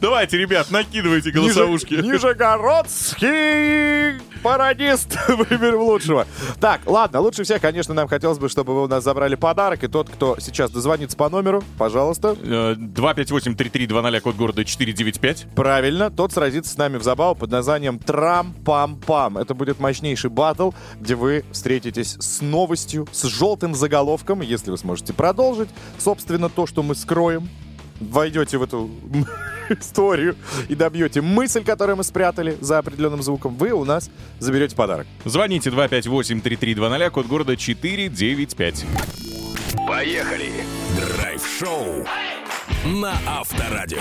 Давайте, ребят, накидывайте голосовушки. Нижегородский пародист. Выберем лучшего. Так, ладно, лучше всех, конечно, нам хотелось бы, чтобы вы у нас забрали подарок. И тот, кто сейчас дозвонится по номеру, пожалуйста, Э, 258-3320, код города 495. правильно, тот сразится с нами в забаву под названием Трам-пам-пам. Это будет мощнейший батл, где вы встретитесь с новостью, с желтым заголовком, если вы сможете продолжить. Собственно, то, что мы скроем, войдете в эту историю и добьете мысль, которую мы спрятали за определенным звуком, вы у нас заберете подарок. Звоните 258-3320, код города 495. Поехали! Драйв-шоу на Авторадио.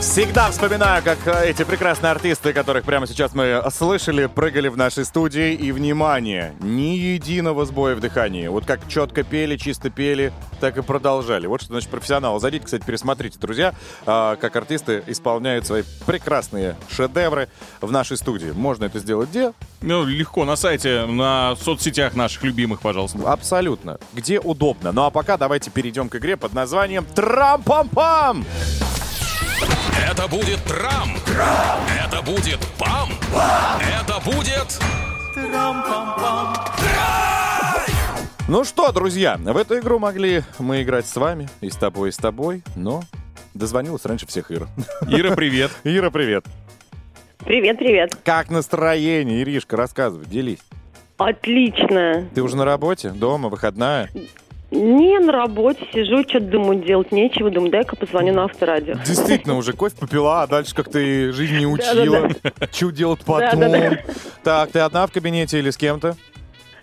Всегда вспоминаю, как э, эти прекрасные артисты, которых прямо сейчас мы слышали, прыгали в нашей студии. И, внимание, ни единого сбоя в дыхании. Вот как четко пели, чисто пели, так и продолжали. Вот что значит профессионал. Зайдите, кстати, пересмотрите, друзья, а, как артисты исполняют свои прекрасные шедевры в нашей студии. Можно это сделать где? Ну, легко, на сайте, на соцсетях наших любимых, пожалуйста. Абсолютно. Где удобно. Ну а пока давайте перейдем к игре под названием Трам-пам-пам! Это будет трам. Это будет пам. Это будет... Ну что, друзья, в эту игру могли мы играть с вами, и с тобой, и с тобой, но дозвонилась раньше всех Ира. Ира, привет. Ира, привет. Привет, привет. Как настроение, Иришка, рассказывай, делись. Отлично. Ты уже на работе, дома, выходная? Не на работе сижу, что-то думаю, делать нечего. Думаю, дай-ка позвоню на авторадио. Действительно, уже кофе попила, а дальше как ты жизнь не учила. Что делать потом? Так, ты одна в кабинете или с кем-то?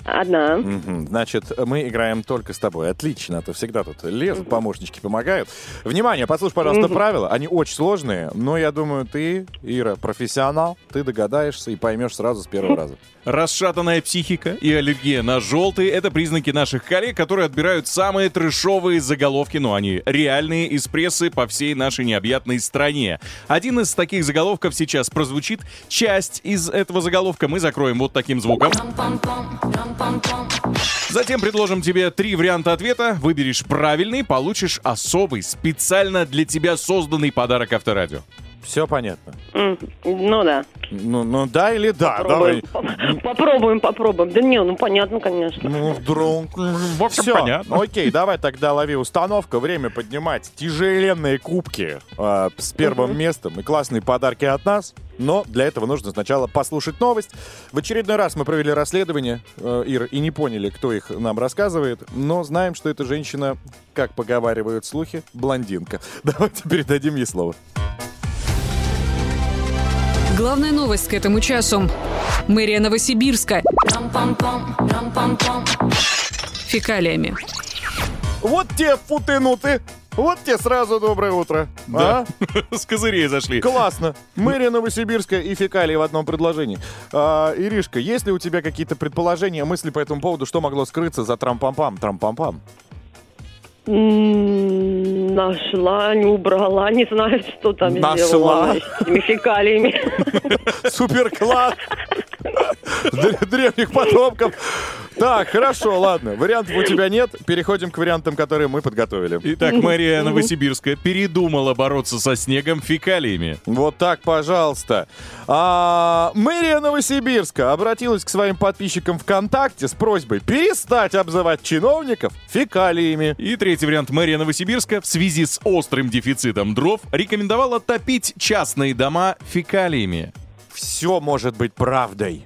Одна. Значит, мы играем только с тобой. Отлично, а то всегда тут лезут, помощнички помогают. Внимание, послушай, пожалуйста, правила. Они очень сложные, но я думаю, ты, Ира, профессионал, ты догадаешься и поймешь сразу с первого раза. Расшатанная психика и аллергия на желтый — это признаки наших коллег, которые отбирают самые трешовые заголовки, но они реальные из прессы по всей нашей необъятной стране. Один из таких заголовков сейчас прозвучит. Часть из этого заголовка мы закроем вот таким звуком. Затем предложим тебе три варианта ответа. Выберешь правильный, получишь особый, специально для тебя созданный подарок Авторадио. Все понятно? М, Ну да. Ну, ну да или да, давай. Попробуем. Попробуем, попробуем. Да не, ну понятно, конечно. Ну, вдруг. В общем, Все, понятно. окей, давай тогда лови установка. Время поднимать тяжеленные кубки э, с первым местом и классные подарки от нас. Но для этого нужно сначала послушать новость. В очередной раз мы провели расследование, э, Ир, и не поняли, кто их нам рассказывает. Но знаем, что эта женщина, как поговаривают слухи, блондинка. Давайте передадим ей слово. Главная новость к этому часу. Мэрия Новосибирска. Фекалиями. Вот те футынуты! Вот те сразу доброе утро. Да. А? С козырей зашли. Классно. Мэрия Новосибирска и фекалии в одном предложении. А, Иришка, есть ли у тебя какие-то предположения, мысли по этому поводу, что могло скрыться за трампам-пам? Трампам-пам. Нашла, не убрала, не знаю, что там Нашла. сделала с этими фекалиями. Супер класс! Древних потомков. Так, хорошо, ладно. Вариантов у тебя нет. Переходим к вариантам, которые мы подготовили. Итак, Мария Новосибирская передумала бороться со снегом фекалиями. Вот так, пожалуйста. А, мэрия Новосибирска обратилась к своим подписчикам ВКонтакте с просьбой перестать обзывать чиновников фекалиями. И третий вариант. Мэрия Новосибирска в связи с острым дефицитом дров рекомендовала топить частные дома фекалиями. Все может быть правдой.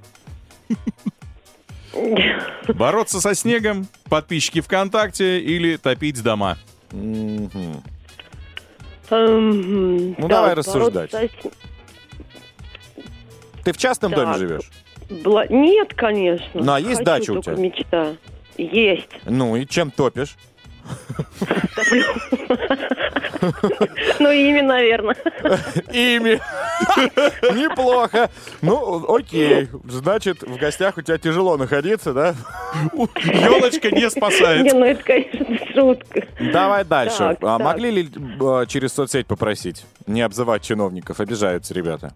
Бороться со снегом, подписчики ВКонтакте или топить дома? Мгм. Эм, Ну, давай рассуждать. Ты в частном доме Так. живешь? Бла- Нет, конечно. Ну, а есть Хочу, дача у только тебя? мечта. Есть. Ну и чем топишь? Ну, ими, наверное. Ими. Неплохо. Ну, окей. Значит, в гостях у тебя тяжело находиться, да? Елочка не Не, спасает. ну это, конечно, шутка. Давай дальше. Так, а так. могли ли э, через соцсеть попросить? Не обзывать чиновников, обижаются ребята.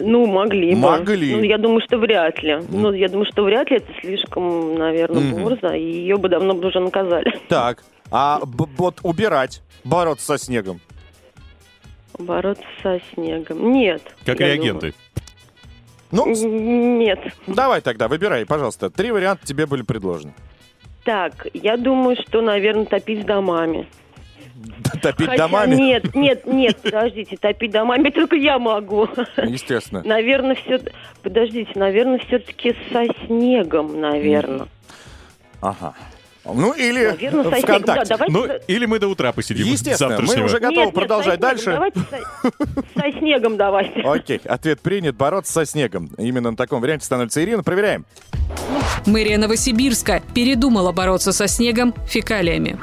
Ну, могли бы. Могли. Ну, я думаю, что вряд ли. Ну, я думаю, что вряд ли это слишком, наверное, Мгм. борзо, и ее бы давно бы уже наказали. Так, а б- вот убирать, бороться со снегом. Бороться со снегом. Нет. Как реагенты. Ну. Нет. давай тогда, выбирай, пожалуйста. Три варианта тебе были предложены. Так, я думаю, что, наверное, топить домами. Топить Хотя домами? нет, нет, нет, подождите, топить домами только я могу. Естественно. Наверное, все... Подождите, наверное, все-таки со снегом, наверное. Ага. Ну или Наверное, со снегом. Да, давайте... Ну, или мы до утра посидим. Естественно, мы уже Нет, готовы нет, продолжать со снегом. дальше. Давайте со... со снегом давайте. Окей, ответ принят. Бороться со снегом. Именно на таком варианте становится Ирина. Проверяем. Мэрия Новосибирска передумала бороться со снегом фекалиями.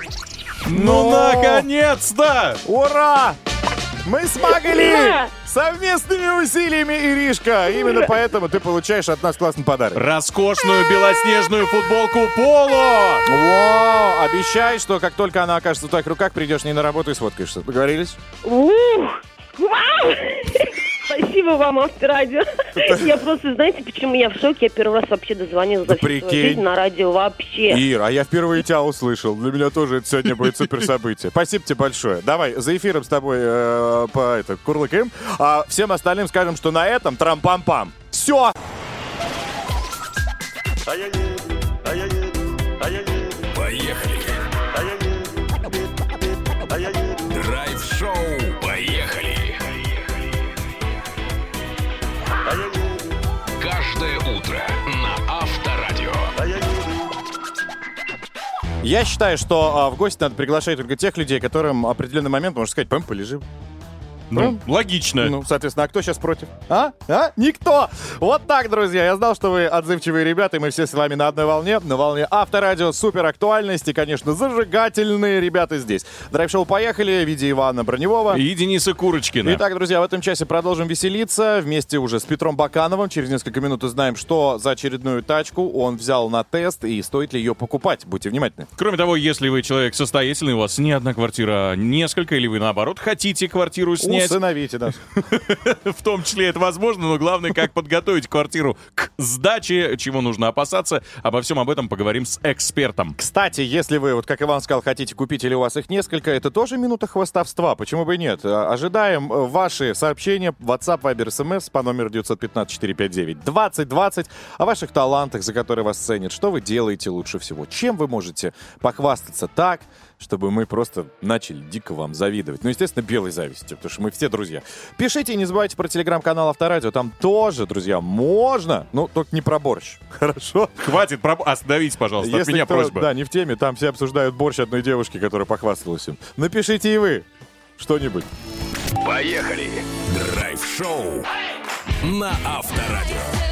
Ну, наконец-то! Ура! Мы смогли! Совместными усилиями, Иришка! Именно поэтому ты получаешь от нас классный подарок. Роскошную белоснежную футболку Поло! Во! Обещай, что как только она окажется в твоих руках, придешь с ней на работу и сфоткаешься. Договорились? Ух! Вау! Спасибо вам, Авторадио. Я просто, знаете, почему я в шоке? Я первый раз вообще дозвонилась за всю свою жизнь на радио вообще. Ир, а я впервые тебя услышал. Для меня тоже это сегодня будет супер событие. Спасибо тебе большое. Давай, за эфиром с тобой э, по это, курлыкаем. А всем остальным скажем, что на этом трам-пам-пам. Все! Поехали. Драйв-шоу. Каждое утро на Авторадио. Я считаю, что а, в гости надо приглашать только тех людей, которым определенный момент можно сказать, пойм, полежим. Ну, логично. Ну, соответственно, а кто сейчас против? А? А? Никто! Вот так, друзья. Я знал, что вы отзывчивые ребята, и мы все с вами на одной волне. На волне авторадио, супер актуальности, конечно, зажигательные ребята здесь. Драйв-шоу «Поехали» в виде Ивана Броневого. И Дениса Курочкина. Итак, друзья, в этом часе продолжим веселиться вместе уже с Петром Бакановым. Через несколько минут узнаем, что за очередную тачку он взял на тест и стоит ли ее покупать. Будьте внимательны. Кроме того, если вы человек состоятельный, у вас не одна квартира, а несколько, или вы наоборот хотите квартиру снять, Усыновите нас. в том числе это возможно, но главное, как подготовить квартиру к сдаче, чего нужно опасаться. Обо всем об этом поговорим с экспертом. Кстати, если вы, вот как Иван сказал, хотите купить или у вас их несколько, это тоже минута хвостовства. Почему бы и нет? А, Ожидаем э, ваши сообщения WhatsApp, Viber, SMS по номеру 915-459-2020 о ваших талантах, за которые вас ценят. Что вы делаете лучше всего? Чем вы можете похвастаться так, чтобы мы просто начали дико вам завидовать. Ну, естественно, белой завистью, потому что мы все друзья. Пишите и не забывайте про телеграм-канал Авторадио. Там тоже, друзья, можно, но только не про борщ. Хорошо? Хватит, проб- остановитесь, пожалуйста, от Если меня кто, просьба. Да, не в теме, там все обсуждают борщ одной девушки, которая похвасталась им. Напишите и вы что-нибудь. Поехали. Драйв-шоу на Авторадио.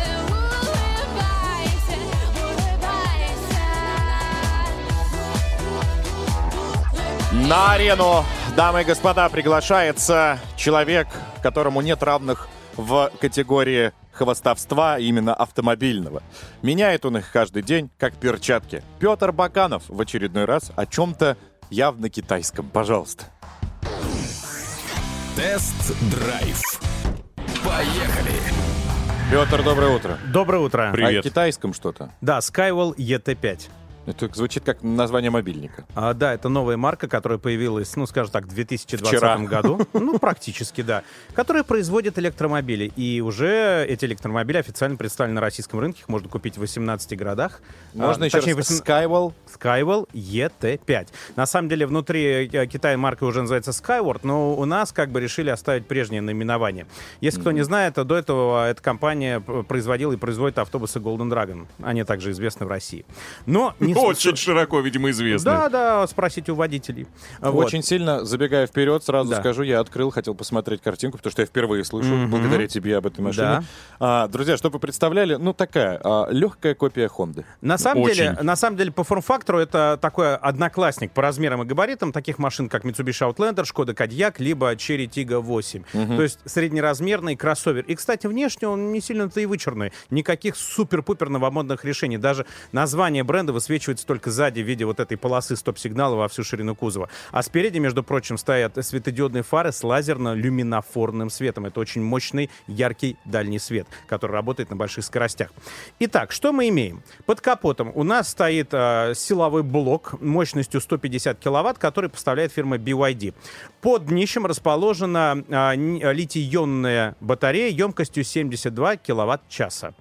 На арену, дамы и господа, приглашается человек, которому нет равных в категории хвостовства, именно автомобильного. Меняет он их каждый день, как перчатки. Петр Баканов в очередной раз о чем-то явно китайском. Пожалуйста. Тест-драйв. Поехали. Петр, доброе утро. Доброе утро. О китайском что-то. Да, Skywell ET5. Это звучит как название мобильника. А, да, это новая марка, которая появилась, ну, скажем так, в 2020 Вчера. году. Ну, практически, да. Которая производит электромобили. И уже эти электромобили официально представлены на российском рынке. Их можно купить в 18 городах. Можно А, еще точнее, раз? 18 Skywell. Skywell ET5. На самом деле, внутри э, Китая марка уже называется Skyward, но у нас как бы решили оставить прежнее наименование. Если кто не знает, то до этого эта компания производила и производит автобусы Golden Dragon. Они также известны в России. Но не Очень широко, видимо, известны. Да, да, спросите у водителей. Вот. Очень сильно, забегая вперед, сразу Да. скажу, я открыл, хотел посмотреть картинку, потому что я впервые слышу, Мгм. благодаря тебе об этой машине. Да. А, друзья, чтобы вы представляли, ну такая а, легкая копия Хонды. На самом, Очень. деле, на самом деле, по форм-фактору это такой одноклассник по размерам и габаритам таких машин, как Mitsubishi Outlander, Skoda Kodiaq, либо Cherry Tiggo 8. То есть среднеразмерный кроссовер. И, кстати, внешне он не сильно-то и вычурный. Никаких супер-пупер новомодных решений. Даже название бренда высвечивается только сзади в виде вот этой полосы стоп-сигнала во всю ширину кузова. А спереди, между прочим, стоят светодиодные фары с лазерно-люминофорным светом. Это очень мощный, яркий дальний свет, который работает на больших скоростях. Итак, что мы имеем? Под капотом у нас стоит э, силовой блок мощностью 150 киловатт, который поставляет фирма BYD. Под днищем расположена ни- литий-ионная батарея емкостью 72 киловатт-часа.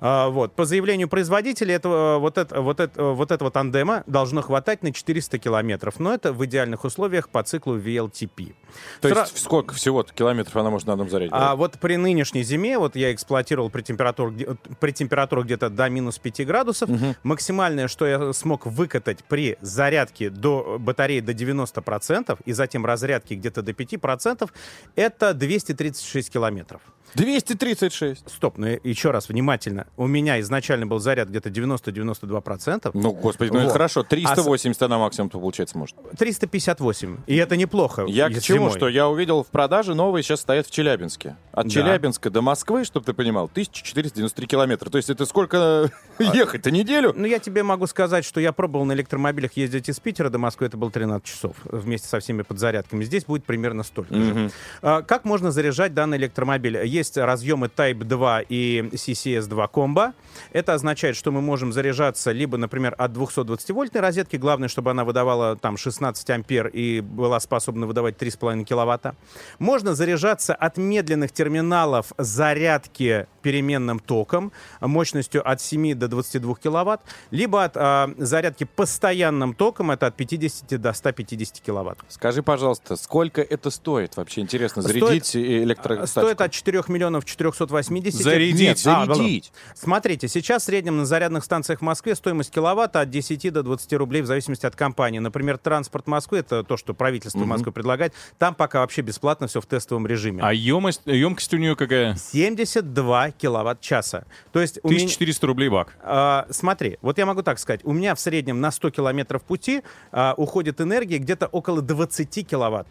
А, Вот. По заявлению производителя, этого, вот, это, вот, это, вот этого тандема должно хватать на 400 километров. Но это в идеальных условиях по циклу VLTP. То Сра- есть сколько всего-то километров она может на одном заряде? а вот при нынешней зиме, вот я эксплуатировал при температуре, где- при температуре где-то до минус 5 градусов, максимальное, что я смог выкатать при зарядке до батареи до 90% и затем разрядке где-то до 5%, это 236 километров. 236. Стоп, ну еще раз, внимательно. У меня изначально был заряд где-то 90-92%. Ну, господи, ну это Вот. хорошо. А с- 380 она максимум получается может. 358. И это неплохо. Я к чему, зимой. что я увидел в продаже новые сейчас стоят в Челябинске. От Да. Челябинска до Москвы, чтобы ты понимал, 1493 километра. То есть это сколько ехать-то, неделю? Ну, я тебе могу сказать, что я пробовал на электромобилях ездить из Питера до Москвы, это было 13 часов вместе со всеми подзарядками. Здесь будет примерно столько же. А, Как можно заряжать данный электромобиль? Есть разъемы Type 2 и CCS2 комбо. Это означает, что мы можем заряжаться либо, например, от 220-вольтной розетки, главное, чтобы она выдавала там 16 ампер и была способна выдавать 3,5 киловатта. Можно заряжаться от медленных терминалов зарядки переменным током мощностью от 7 до 22 киловатт, либо от а, зарядки постоянным током, это от 50 до 150 киловатт. Скажи, пожалуйста, сколько это стоит? Вообще интересно, Стоит- зарядить электростатику. Стоит от 4 миллионов 480. Зарядить, Нет, а, зарядить. ладно. Смотрите, сейчас в среднем на зарядных станциях в Москве стоимость киловатта от 10 до 20 рублей в зависимости от компании. Например, транспорт Москвы, это то, что правительство Москвы предлагает, там пока вообще бесплатно все в тестовом режиме. А емость, емкость у нее какая? 72 киловатт-часа. То есть у меня... 1400 рублей бак. А, смотри, вот я могу так сказать. У меня в среднем на 100 километров пути а, уходит энергии где-то около 20 киловатт.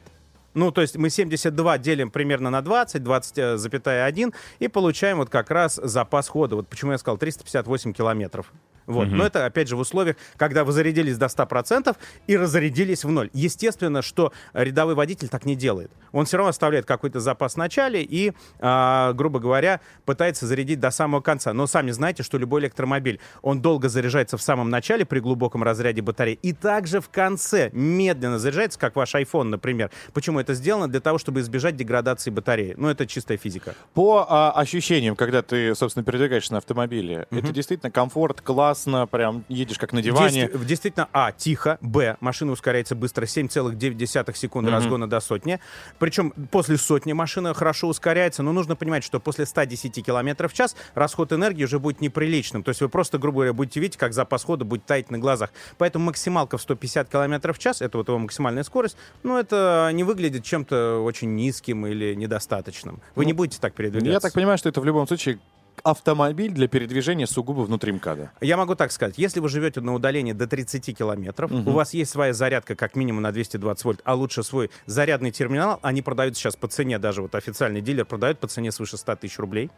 Ну, то есть мы 72 делим примерно на 20, 20,1 и получаем вот как раз запас хода. Вот почему я сказал 358 километров. Вот. Но это, опять же, в условиях, когда вы зарядились до 100% и разрядились в ноль. Естественно, что рядовой водитель так не делает. Он все равно оставляет какой-то запас в начале и, а, грубо говоря, пытается зарядить до самого конца. Но сами знаете, что любой электромобиль, он долго заряжается в самом начале при глубоком разряде батареи и также в конце медленно заряжается, как ваш iPhone, например. Почему это сделано? Для того, чтобы избежать деградации батареи. Ну, это чистая физика. По а, ощущениям, когда ты, собственно, передвигаешься на автомобиле, это действительно комфорт, классно, прям едешь как на диване. Действи- Действительно, а, тихо, б, машина ускоряется быстро, 7,9 секунды разгона до сотни. Причем после сотни машина хорошо ускоряется, но нужно понимать, что после 110 км в час расход энергии уже будет неприличным. То есть вы просто, грубо говоря, будете видеть, как запас хода будет таять на глазах. Поэтому максималка в 150 км в час, это вот его максимальная скорость, ну, это не выглядит чем-то очень низким или недостаточным. Вы не будете так передвигаться. Я так понимаю, что это в любом случае автомобиль для передвижения сугубо внутри МКАДа. Я могу так сказать, если вы живете на удалении до 30 километров, у вас есть своя зарядка как минимум на 220 вольт, а лучше свой зарядный терминал, они продаются сейчас по цене, даже вот официальный дилер продает по цене свыше 100 тысяч рублей.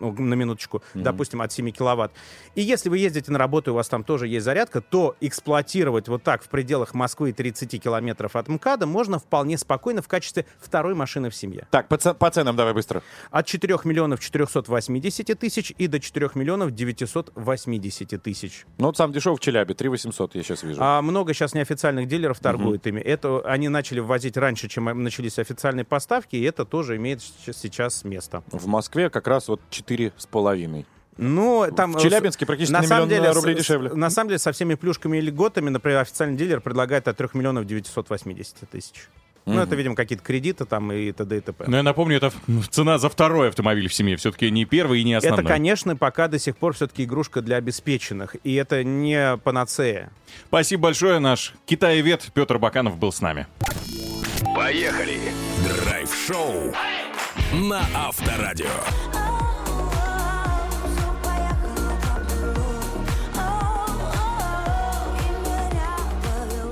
Ну, на минуточку, допустим, от 7 киловатт. И если вы ездите на работу, и у вас там тоже есть зарядка, то эксплуатировать вот так в пределах Москвы 30 километров от МКАДа можно вполне спокойно в качестве второй машины в семье. Так, по, по ценам давай быстро. От 4 миллионов 480 тысяч и до 4 миллионов 980 тысяч. Ну, вот сам дешевый в Челябе, 3 800 я сейчас вижу. А много сейчас неофициальных дилеров торгуют ими. Это они начали ввозить раньше, чем начались официальные поставки, и это тоже имеет сейчас место. В Москве как раз вот 4,5. Ну, там... В Челябинске практически на самом миллион деле, рублей с- дешевле. с- На самом деле, со всеми плюшками и льготами, например, официальный дилер предлагает от 3 миллионов 980 тысяч. Ну, это, видимо, какие-то кредиты там и т.д. и т.п. Но я напомню, это цена за второй автомобиль в семье. Все-таки не первый и не основной. Это, конечно, пока до сих пор все-таки игрушка для обеспеченных. И это не панацея. Спасибо большое. Наш китаевед Петр Баканов был с нами. Поехали! Драйв-шоу на Авторадио.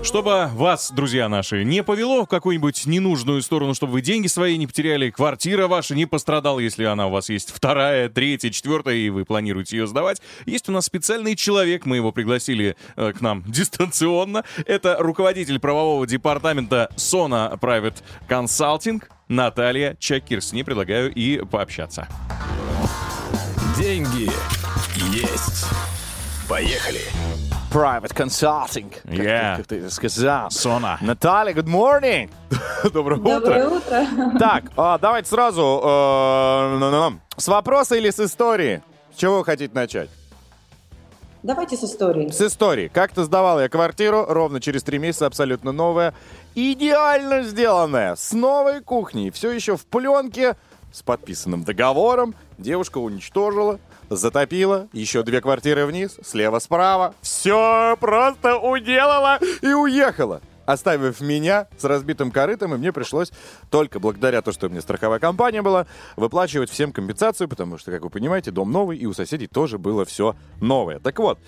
Чтобы вас, друзья наши, не повело в какую-нибудь ненужную сторону, чтобы вы деньги свои не потеряли, квартира ваша не пострадала, если она у вас есть вторая, третья, четвертая, и вы планируете ее сдавать, есть у нас специальный человек, мы его пригласили э, к нам дистанционно. Это руководитель правового департамента Sona Private Consulting Наталья Чакир. С ней предлагаю и пообщаться. Деньги есть. Поехали! Private consulting. Как, Yeah. ты, как ты это сказал. Sona. Наталья, good morning. Доброе утро. Доброе утро. Так, а, давайте сразу э, с вопроса или с истории? С чего вы хотите начать? Давайте с историей. С истории. Как-то сдавал я квартиру, ровно через три месяца, абсолютно новая, идеально сделанная, с новой кухней, все еще в пленке, с подписанным договором. Девушка уничтожила, затопила, еще две квартиры вниз, слева-справа. Все просто уделала и уехала. Оставив меня с разбитым корытом, и мне пришлось только благодаря тому, что у меня страховая компания была, выплачивать всем компенсацию, потому что, как вы понимаете, дом новый, и у соседей тоже было все новое. Так вот,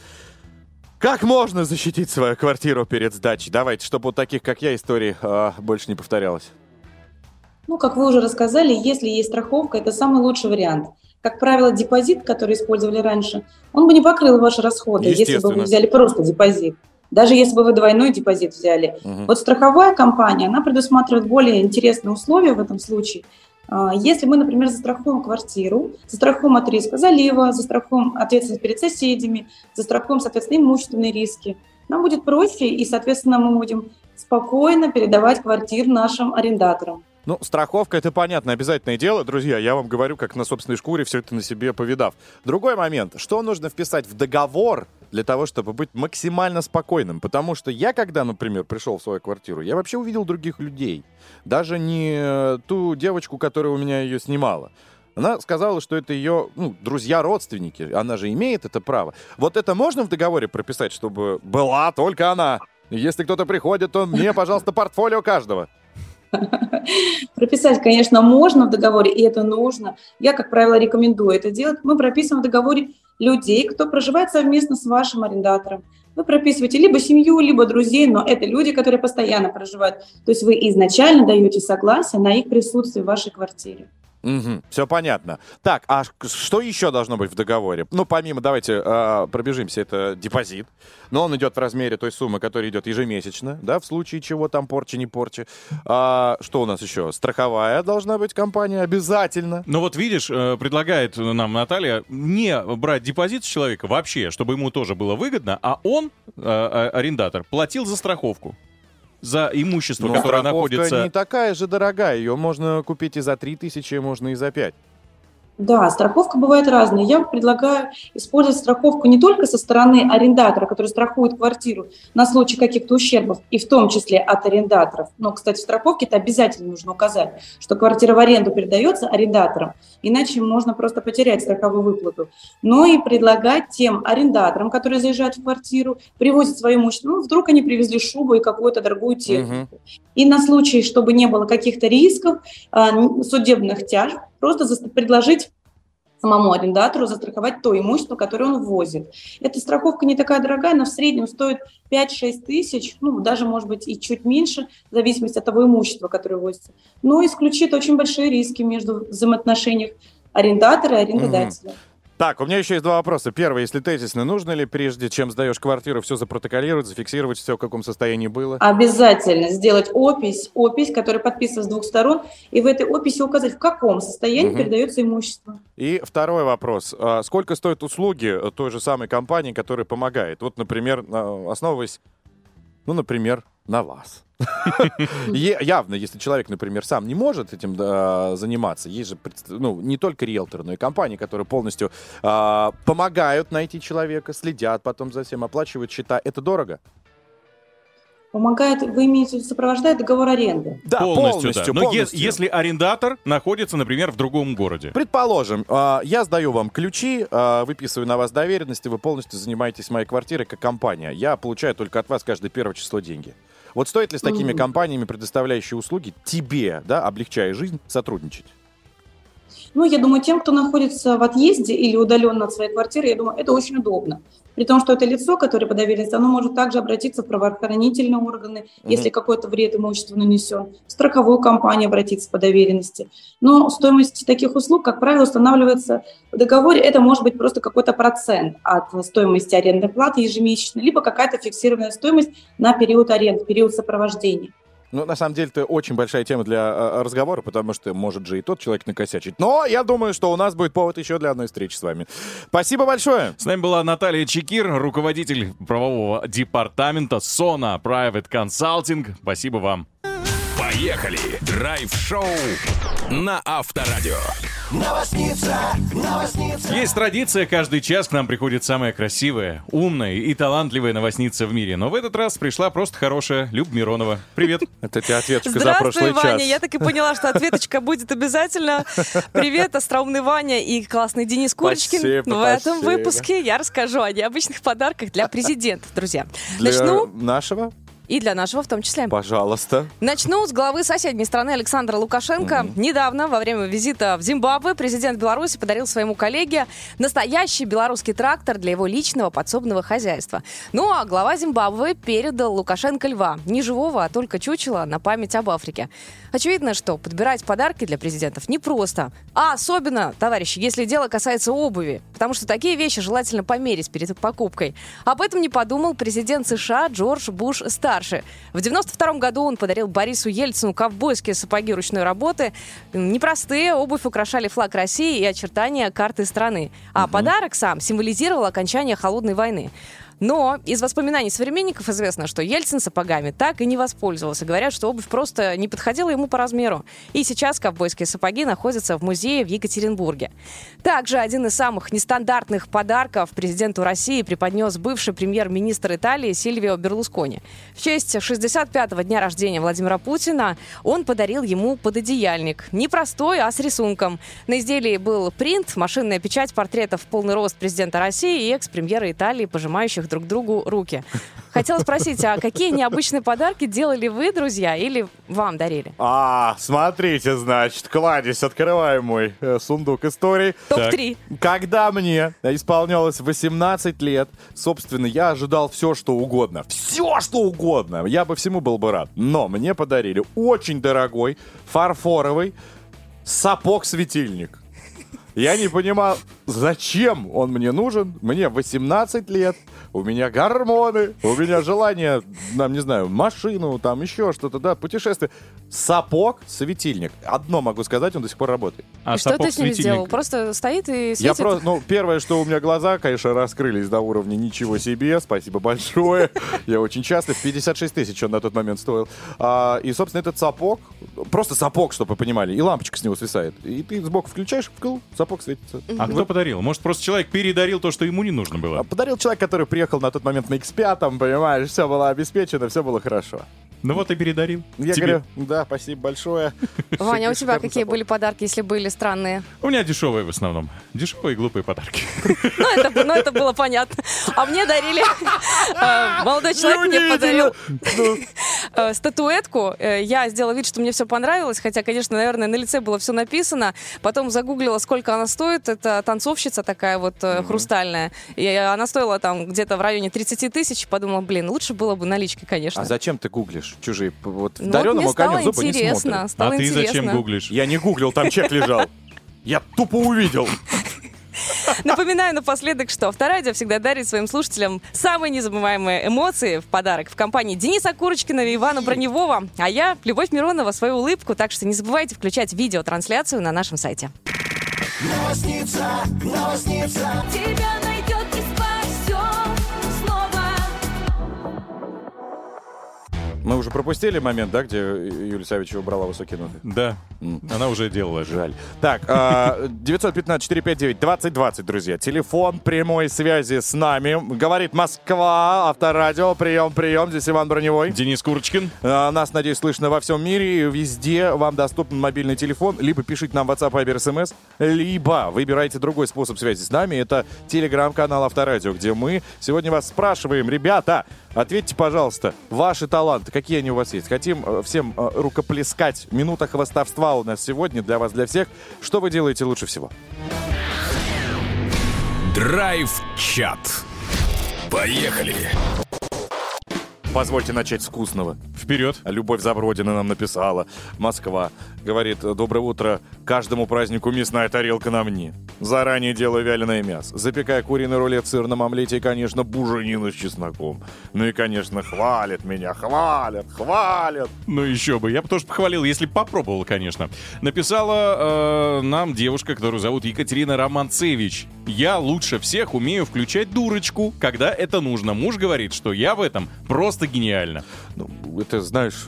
как можно защитить свою квартиру перед сдачей? Давайте, чтобы вот таких, как я, историй а, больше не повторялось. Ну, как вы уже рассказали, если есть страховка, это самый лучший вариант. Как правило, депозит, который использовали раньше, он бы не покрыл ваши расходы, если бы вы взяли просто депозит. Даже если бы вы двойной депозит взяли. Мгм. Вот страховая компания, она предусматривает более интересные условия в этом случае. А, Если мы, например, застрахуем квартиру, застрахуем от риска залива, застрахуем ответственность перед соседями, застрахуем, соответственно, имущественные риски, нам будет проще, и, соответственно, мы будем спокойно передавать квартир нашим арендаторам. Ну, страховка это понятно, обязательное дело. Друзья, я вам говорю, как на собственной шкуре, все это на себе повидав. Другой момент. Что нужно вписать в договор для того, чтобы быть максимально спокойным? Потому что я, когда, например, пришел в свою квартиру, я вообще увидел других людей. Даже не э, ту девочку, которая у меня ее снимала. Она сказала, что это ее ну, друзья, родственники. Она же имеет это право. Вот это можно в договоре прописать, чтобы была только она? Если кто-то приходит, то мне, пожалуйста, портфолио каждого. Прописать, конечно, можно в договоре, и это нужно. Я, как правило, рекомендую это делать. Мы прописываем в договоре людей, кто проживает совместно с вашим арендатором. Вы прописываете либо семью, либо друзей, но это люди, которые постоянно проживают. То есть вы изначально даете согласие на их присутствие в вашей квартире. Все понятно. Так, а что еще должно быть в договоре? Ну, помимо, давайте э, пробежимся, это депозит. Но он идет в размере той суммы, которая идет ежемесячно, да, в случае чего там порчи, не порчи. А, что у нас еще? Страховая должна быть компания обязательно. Ну вот видишь, э, предлагает нам Наталья не брать депозит с человека вообще, чтобы ему тоже было выгодно, а он, э, э, арендатор, платил за страховку. За имущество, Но которое находится... не такая же дорогая. Ее можно купить и за 3 тысячи, можно и за 5. Да, страховка бывает разная. Я предлагаю использовать страховку не только со стороны арендатора, который страхует квартиру на случай каких-то ущербов, и в том числе от арендаторов. Но, кстати, в страховке это обязательно нужно указать, что квартира в аренду передается арендаторам, иначе можно просто потерять страховую выплату. Но и предлагать тем арендаторам, которые заезжают в квартиру, привозят свое имущество, ну, вдруг они привезли шубу и какую-то дорогую технику. И на случай, чтобы не было каких-то рисков, а, судебных тяжб, просто предложить самому арендатору застраховать то имущество, которое он ввозит. Эта страховка не такая дорогая, но в среднем стоит 5-6 тысяч, ну, даже, может быть, и чуть меньше, в зависимости от того имущества, которое ввозится. Но исключит очень большие риски между взаимоотношениях арендаторы и арендодатели. Так, у меня еще есть два вопроса. Первый, если тезисно, нужно ли прежде чем сдаешь квартиру, все запротоколировать, зафиксировать все, в каком состоянии было? Обязательно сделать опись, опись, которая подписана с двух сторон, и в этой описи указать, в каком состоянии Мгм. передается имущество. И второй вопрос. А Сколько стоят услуги той же самой компании, которая помогает? Вот, например, основываясь, ну, например, на вас. Е- Явно, если человек, например, сам не может этим заниматься, есть же ну, не только риэлтор, но и компании, которые полностью а, помогают найти человека, следят потом за всем, оплачивают счета. Это дорого? Помогает, вы имеете в виду, сопровождает договор аренды? Да, полностью, полностью, да. Но е- полностью. если арендатор находится, например, в другом городе. Предположим, а, я сдаю вам ключи, а, выписываю на вас доверенности, вы полностью занимаетесь моей квартирой как компания. Я получаю только от вас каждое первое число деньги. Вот стоит ли с такими компаниями, предоставляющими услуги, тебе, да, облегчая жизнь, сотрудничать? Ну, я думаю, тем, кто находится в отъезде или удаленно от своей квартиры, я думаю, это очень удобно. При том, что это лицо, которое по доверенности, оно может также обратиться в правоохранительные органы, Мгм. если какой-то вред имуществу нанесен, в страховую компанию обратиться по доверенности. Но стоимость таких услуг, как правило, устанавливается в договоре. Это может быть просто какой-то процент от стоимости арендной платы ежемесячно, либо какая-то фиксированная стоимость на период аренды, период сопровождения. Ну, на самом деле, это очень большая тема для а, разговора, потому что может же и тот человек накосячить. Но я думаю, что у нас будет повод еще для одной встречи с вами. Спасибо большое. С нами была Наталья Чекир, руководитель правового департамента Сона Private Consulting. Спасибо вам. Поехали! Драйв-шоу на Авторадио. Новосница, новосница. Есть традиция, каждый час к нам приходит самая красивая, умная и талантливая новостница в мире. Но в этот раз пришла просто хорошая Люб Миронова. Привет. Это тебе ответочка Здравствуй, Ваня. Я так и поняла, что ответочка будет обязательно. Привет, остроумный Ваня и классный Денис Курочкин. В этом выпуске я расскажу о необычных подарках для президента, друзья. Для Начну, нашего? И для нашего в том числе. Пожалуйста. Начну с главы соседней страны Александра Лукашенко. Недавно, во время визита в Зимбабве, президент Беларуси подарил своему коллеге настоящий белорусский трактор для его личного подсобного хозяйства. Ну а глава Зимбабве передал Лукашенко льва. Не живого, а только чучела на память об Африке. Очевидно, что подбирать подарки для президентов непросто. А особенно, товарищи, если дело касается обуви. Потому что такие вещи желательно померить перед покупкой. Об этом не подумал президент США Джордж Буш-старший. В 92 году он подарил Борису Ельцину ковбойские сапоги ручной работы. Непростые, обувь украшали флаг России и очертания карты страны. А подарок сам символизировал окончание холодной войны. Но из воспоминаний современников известно, что Ельцин сапогами так и не воспользовался. Говорят, что обувь просто не подходила ему по размеру. И сейчас ковбойские сапоги находятся в музее в Екатеринбурге. Также один из самых нестандартных подарков президенту России преподнес бывший премьер-министр Италии Сильвио Берлускони. В честь 65-го дня рождения Владимира Путина он подарил ему пододеяльник. Не простой, а с рисунком. На изделии был принт, машинная печать портретов в полный рост президента России и экс-премьера Италии, пожимающих друг другу руки. Хотела спросить, а какие необычные подарки делали вы, друзья, или вам дарили? А, смотрите, значит, кладезь, открываем мой э, сундук историй. Топ-3. Когда мне исполнялось 18 лет, собственно, я ожидал все, что угодно. Все, что угодно. Я бы всему был бы рад. Но мне подарили очень дорогой фарфоровый сапог-светильник. Я не понимал, зачем он мне нужен. Мне 18 лет, у меня гормоны, у меня желание, нам, не знаю, машину, там еще что-то, да, путешествие. Сапог, светильник. Одно могу сказать, он до сих пор работает. А что ты с ним сделал? Просто стоит и светит? Я просто, ну, первое, что у меня глаза, конечно, раскрылись до уровня ничего себе. Спасибо большое. Я очень счастлив. 56 тысяч он на тот момент стоил. А, и, собственно, этот сапог, просто сапог, чтобы вы понимали, и лампочка с него свисает. И ты сбоку включаешь, вкл, сапог светится. А кто подарил? Может, просто человек передарил то, что ему не нужно было? Подарил человек, который приехал на тот момент на X5, понимаешь, все было обеспечено, все было хорошо. Ну вот и передарил. Я Тебе. говорю, да, спасибо большое. Ваня, а у тебя какие были подарки, если были странные? У меня дешевые в основном. Дешевые и глупые подарки. Ну, это, ну, было понятно. А мне дарили... э, Молодой человек мне подарил э, статуэтку. Э, Я сделала вид, что мне все понравилось, хотя, конечно, наверное, на лице было все написано. Потом загуглила, сколько она стоит. Это танцовщица такая вот хрустальная. И она стоила там где-то в районе 30 тысяч. Подумала, блин, лучше было бы наличкой, конечно. А зачем ты гуглишь чужие? Вот Ну, дареному стало коню зубы не смотрят. а ты интересно. зачем гуглишь? Я не гуглил, там чек лежал. Я тупо увидел. Напоминаю напоследок, что Авторадио всегда дарит своим слушателям самые незабываемые эмоции в подарок в компании Дениса Курочкина и Ивана Броневого. А я, Любовь Миронова, свою улыбку, так что не забывайте включать видеотрансляцию на нашем сайте. Новосница, новосница. Тебя Мы уже пропустили момент, да, где Юлия Савичева убрала высокие ноты? Да, она уже делала. Жаль. Так, а, 915-459-2020, друзья. Телефон прямой связи с нами. Говорит Москва, Авторадио, прием, прием. Здесь Иван Броневой. Денис Курочкин. А, Нас, надеюсь, слышно во всем мире. Везде вам доступен мобильный телефон. Либо пишите нам WhatsApp, Viber, SMS, либо выбирайте другой способ связи с нами. Это телеграм-канал Авторадио, где мы сегодня вас спрашиваем. Ребята, ответьте, пожалуйста, ваши таланты, какие они у вас есть? Хотим э, всем э, рукоплескать. Минута хвостовства у нас сегодня для вас, для всех. Что вы делаете лучше всего? Драйв-чат. Поехали. Позвольте начать с вкусного. Вперед. Любовь Забродина нам написала. Москва. Говорит, доброе утро. Каждому празднику мясная тарелка на мне. Заранее делаю вяленое мясо. Запекая куриный рулет в сырном омлете и, конечно, буженину с чесноком. Ну и, конечно, хвалят меня. Хвалят, хвалят. Ну еще бы, я бы тоже похвалил, если попробовал, конечно. Написала э, нам девушка, которую зовут Екатерина Романцевич. Я лучше всех умею включать дурочку, когда это нужно. Муж говорит, что я в этом просто гениально. Ну, это, знаешь,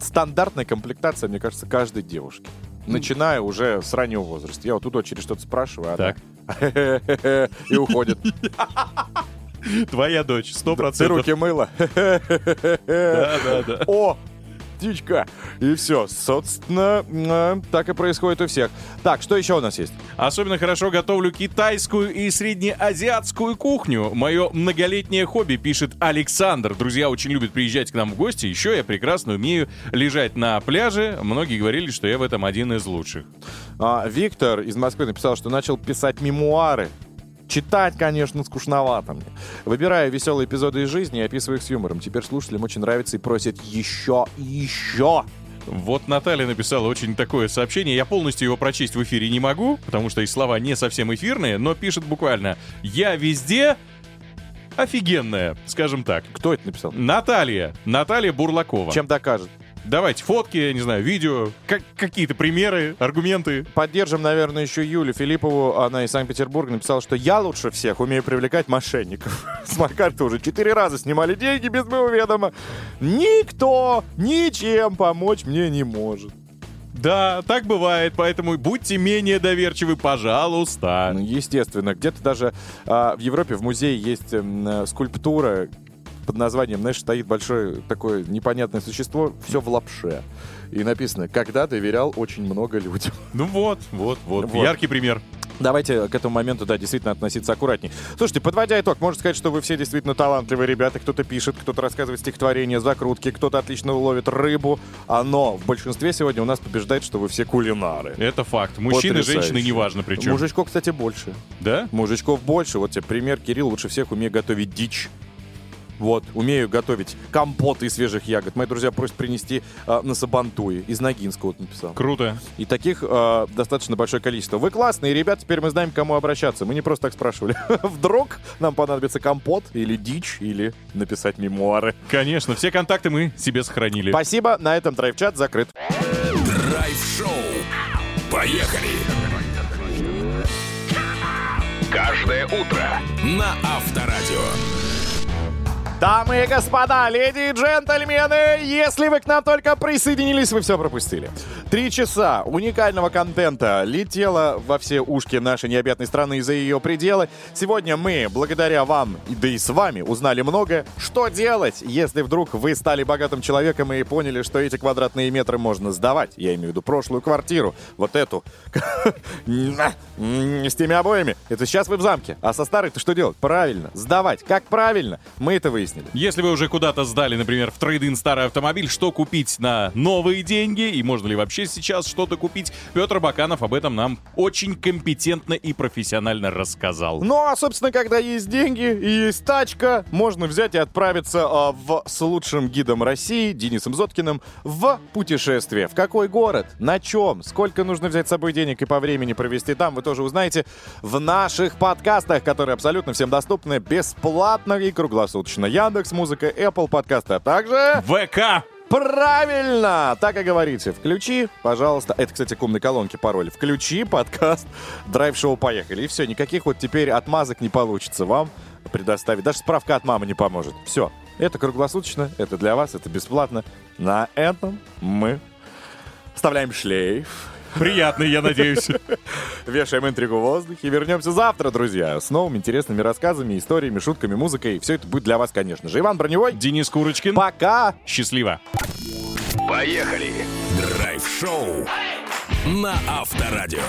стандартная комплектация, мне кажется, каждой девушки. Начиная уже с раннего возраста. Я вот у дочери что-то спрашиваю, а Так. она и уходит. Твоя дочь, сто Ты процентов. руки мыла. Да, да, да. О, птичка. И все. Собственно, э, так и происходит у всех. Так, что еще у нас есть? Особенно хорошо готовлю китайскую и среднеазиатскую кухню. Мое многолетнее хобби, пишет Александр. Друзья очень любят приезжать к нам в гости. Еще я прекрасно умею лежать на пляже. Многие говорили, что я в этом один из лучших. А, Виктор из Москвы написал, что начал писать мемуары. Читать, конечно, скучновато мне. Выбираю веселые эпизоды из жизни и описываю их с юмором. Теперь слушателям очень нравится и просят еще и еще. Вот Наталья написала очень такое сообщение. Я полностью его прочесть в эфире не могу, потому что и слова не совсем эфирные, но пишет буквально «Я везде офигенная», скажем так. Кто это написал? Наталья. Наталья Бурлакова. Чем докажет? Давайте фотки, я не знаю, видео, как, какие-то примеры, аргументы. Поддержим, наверное, еще Юлю Филиппову. Она из Санкт-Петербурга написала, что я лучше всех умею привлекать мошенников. С моей карты уже четыре раза снимали деньги без моего ведома. Никто ничем помочь мне не может. Да, так бывает, поэтому будьте менее доверчивы, пожалуйста. Ну, естественно, где-то даже а, в Европе в музее есть э, скульптура под названием, знаешь, стоит большое такое непонятное существо, все в лапше. И написано, когда доверял очень много людям. Ну вот, вот, вот, Вот. яркий пример. Давайте к этому моменту, да, действительно относиться аккуратней. Слушайте, подводя итог, можно сказать, что вы все действительно талантливые ребята. Кто-то пишет, кто-то рассказывает стихотворения, закрутки, кто-то отлично ловит рыбу. А но в большинстве сегодня у нас побеждает, что вы все кулинары. Это факт. Мужчины, Потрясающе. женщины, неважно причем. Мужичков, кстати, больше. Да? Мужичков больше. Вот тебе пример. Кирилл лучше всех умеет готовить дичь. Вот, умею готовить компоты из свежих ягод. Мои друзья просят принести э, на Сабантуе. Из Ногинска вот написал. Круто. И таких э, достаточно большое количество. Вы классные ребята, теперь мы знаем, к кому обращаться. Мы не просто так спрашивали. Вдруг нам понадобится компот или дичь, или написать мемуары. Конечно, все контакты мы себе сохранили. Спасибо, на этом драйв-чат закрыт. Драйв-шоу. Поехали. Каждое утро на Авторадио. Дамы и господа, леди и джентльмены, если вы к нам только присоединились, вы все пропустили. Три часа уникального контента летело во все ушки нашей необъятной страны и за ее пределы. Сегодня мы, благодаря вам, да и с вами, узнали многое. Что делать, если вдруг вы стали богатым человеком и поняли, что эти квадратные метры можно сдавать? Я имею в виду прошлую квартиру, вот эту, с теми обоями. Это сейчас вы в замке. А со старой-то что делать? Правильно, сдавать. Как правильно? Мы это выяснили. Если вы уже куда-то сдали, например, в трейдин старый автомобиль, что купить на новые деньги и можно ли вообще захочешь сейчас что-то купить, Петр Баканов об этом нам очень компетентно и профессионально рассказал. Ну, а, собственно, когда есть деньги и есть тачка, можно взять и отправиться а, в, с лучшим гидом России, Денисом Зоткиным, в путешествие. В какой город? На чем? Сколько нужно взять с собой денег и по времени провести там, вы тоже узнаете в наших подкастах, которые абсолютно всем доступны бесплатно и круглосуточно. Яндекс Музыка, Apple подкасты, а также... ВК! Правильно! Так и говорите. Включи, пожалуйста. Это, кстати, к умной колонке пароль. Включи подкаст Драйв-шоу «Поехали». И все, никаких вот теперь отмазок не получится вам предоставить. Даже справка от мамы не поможет. Все. Это круглосуточно, это для вас, это бесплатно. На этом мы вставляем шлейф. Приятный, я надеюсь. Вешаем интригу в воздухе. Вернемся завтра, друзья, с новыми интересными рассказами, историями, шутками, музыкой. Все это будет для вас, конечно же. Иван Броневой. Денис Курочкин. Пока. Счастливо. Поехали! Драйв-шоу на Авторадио.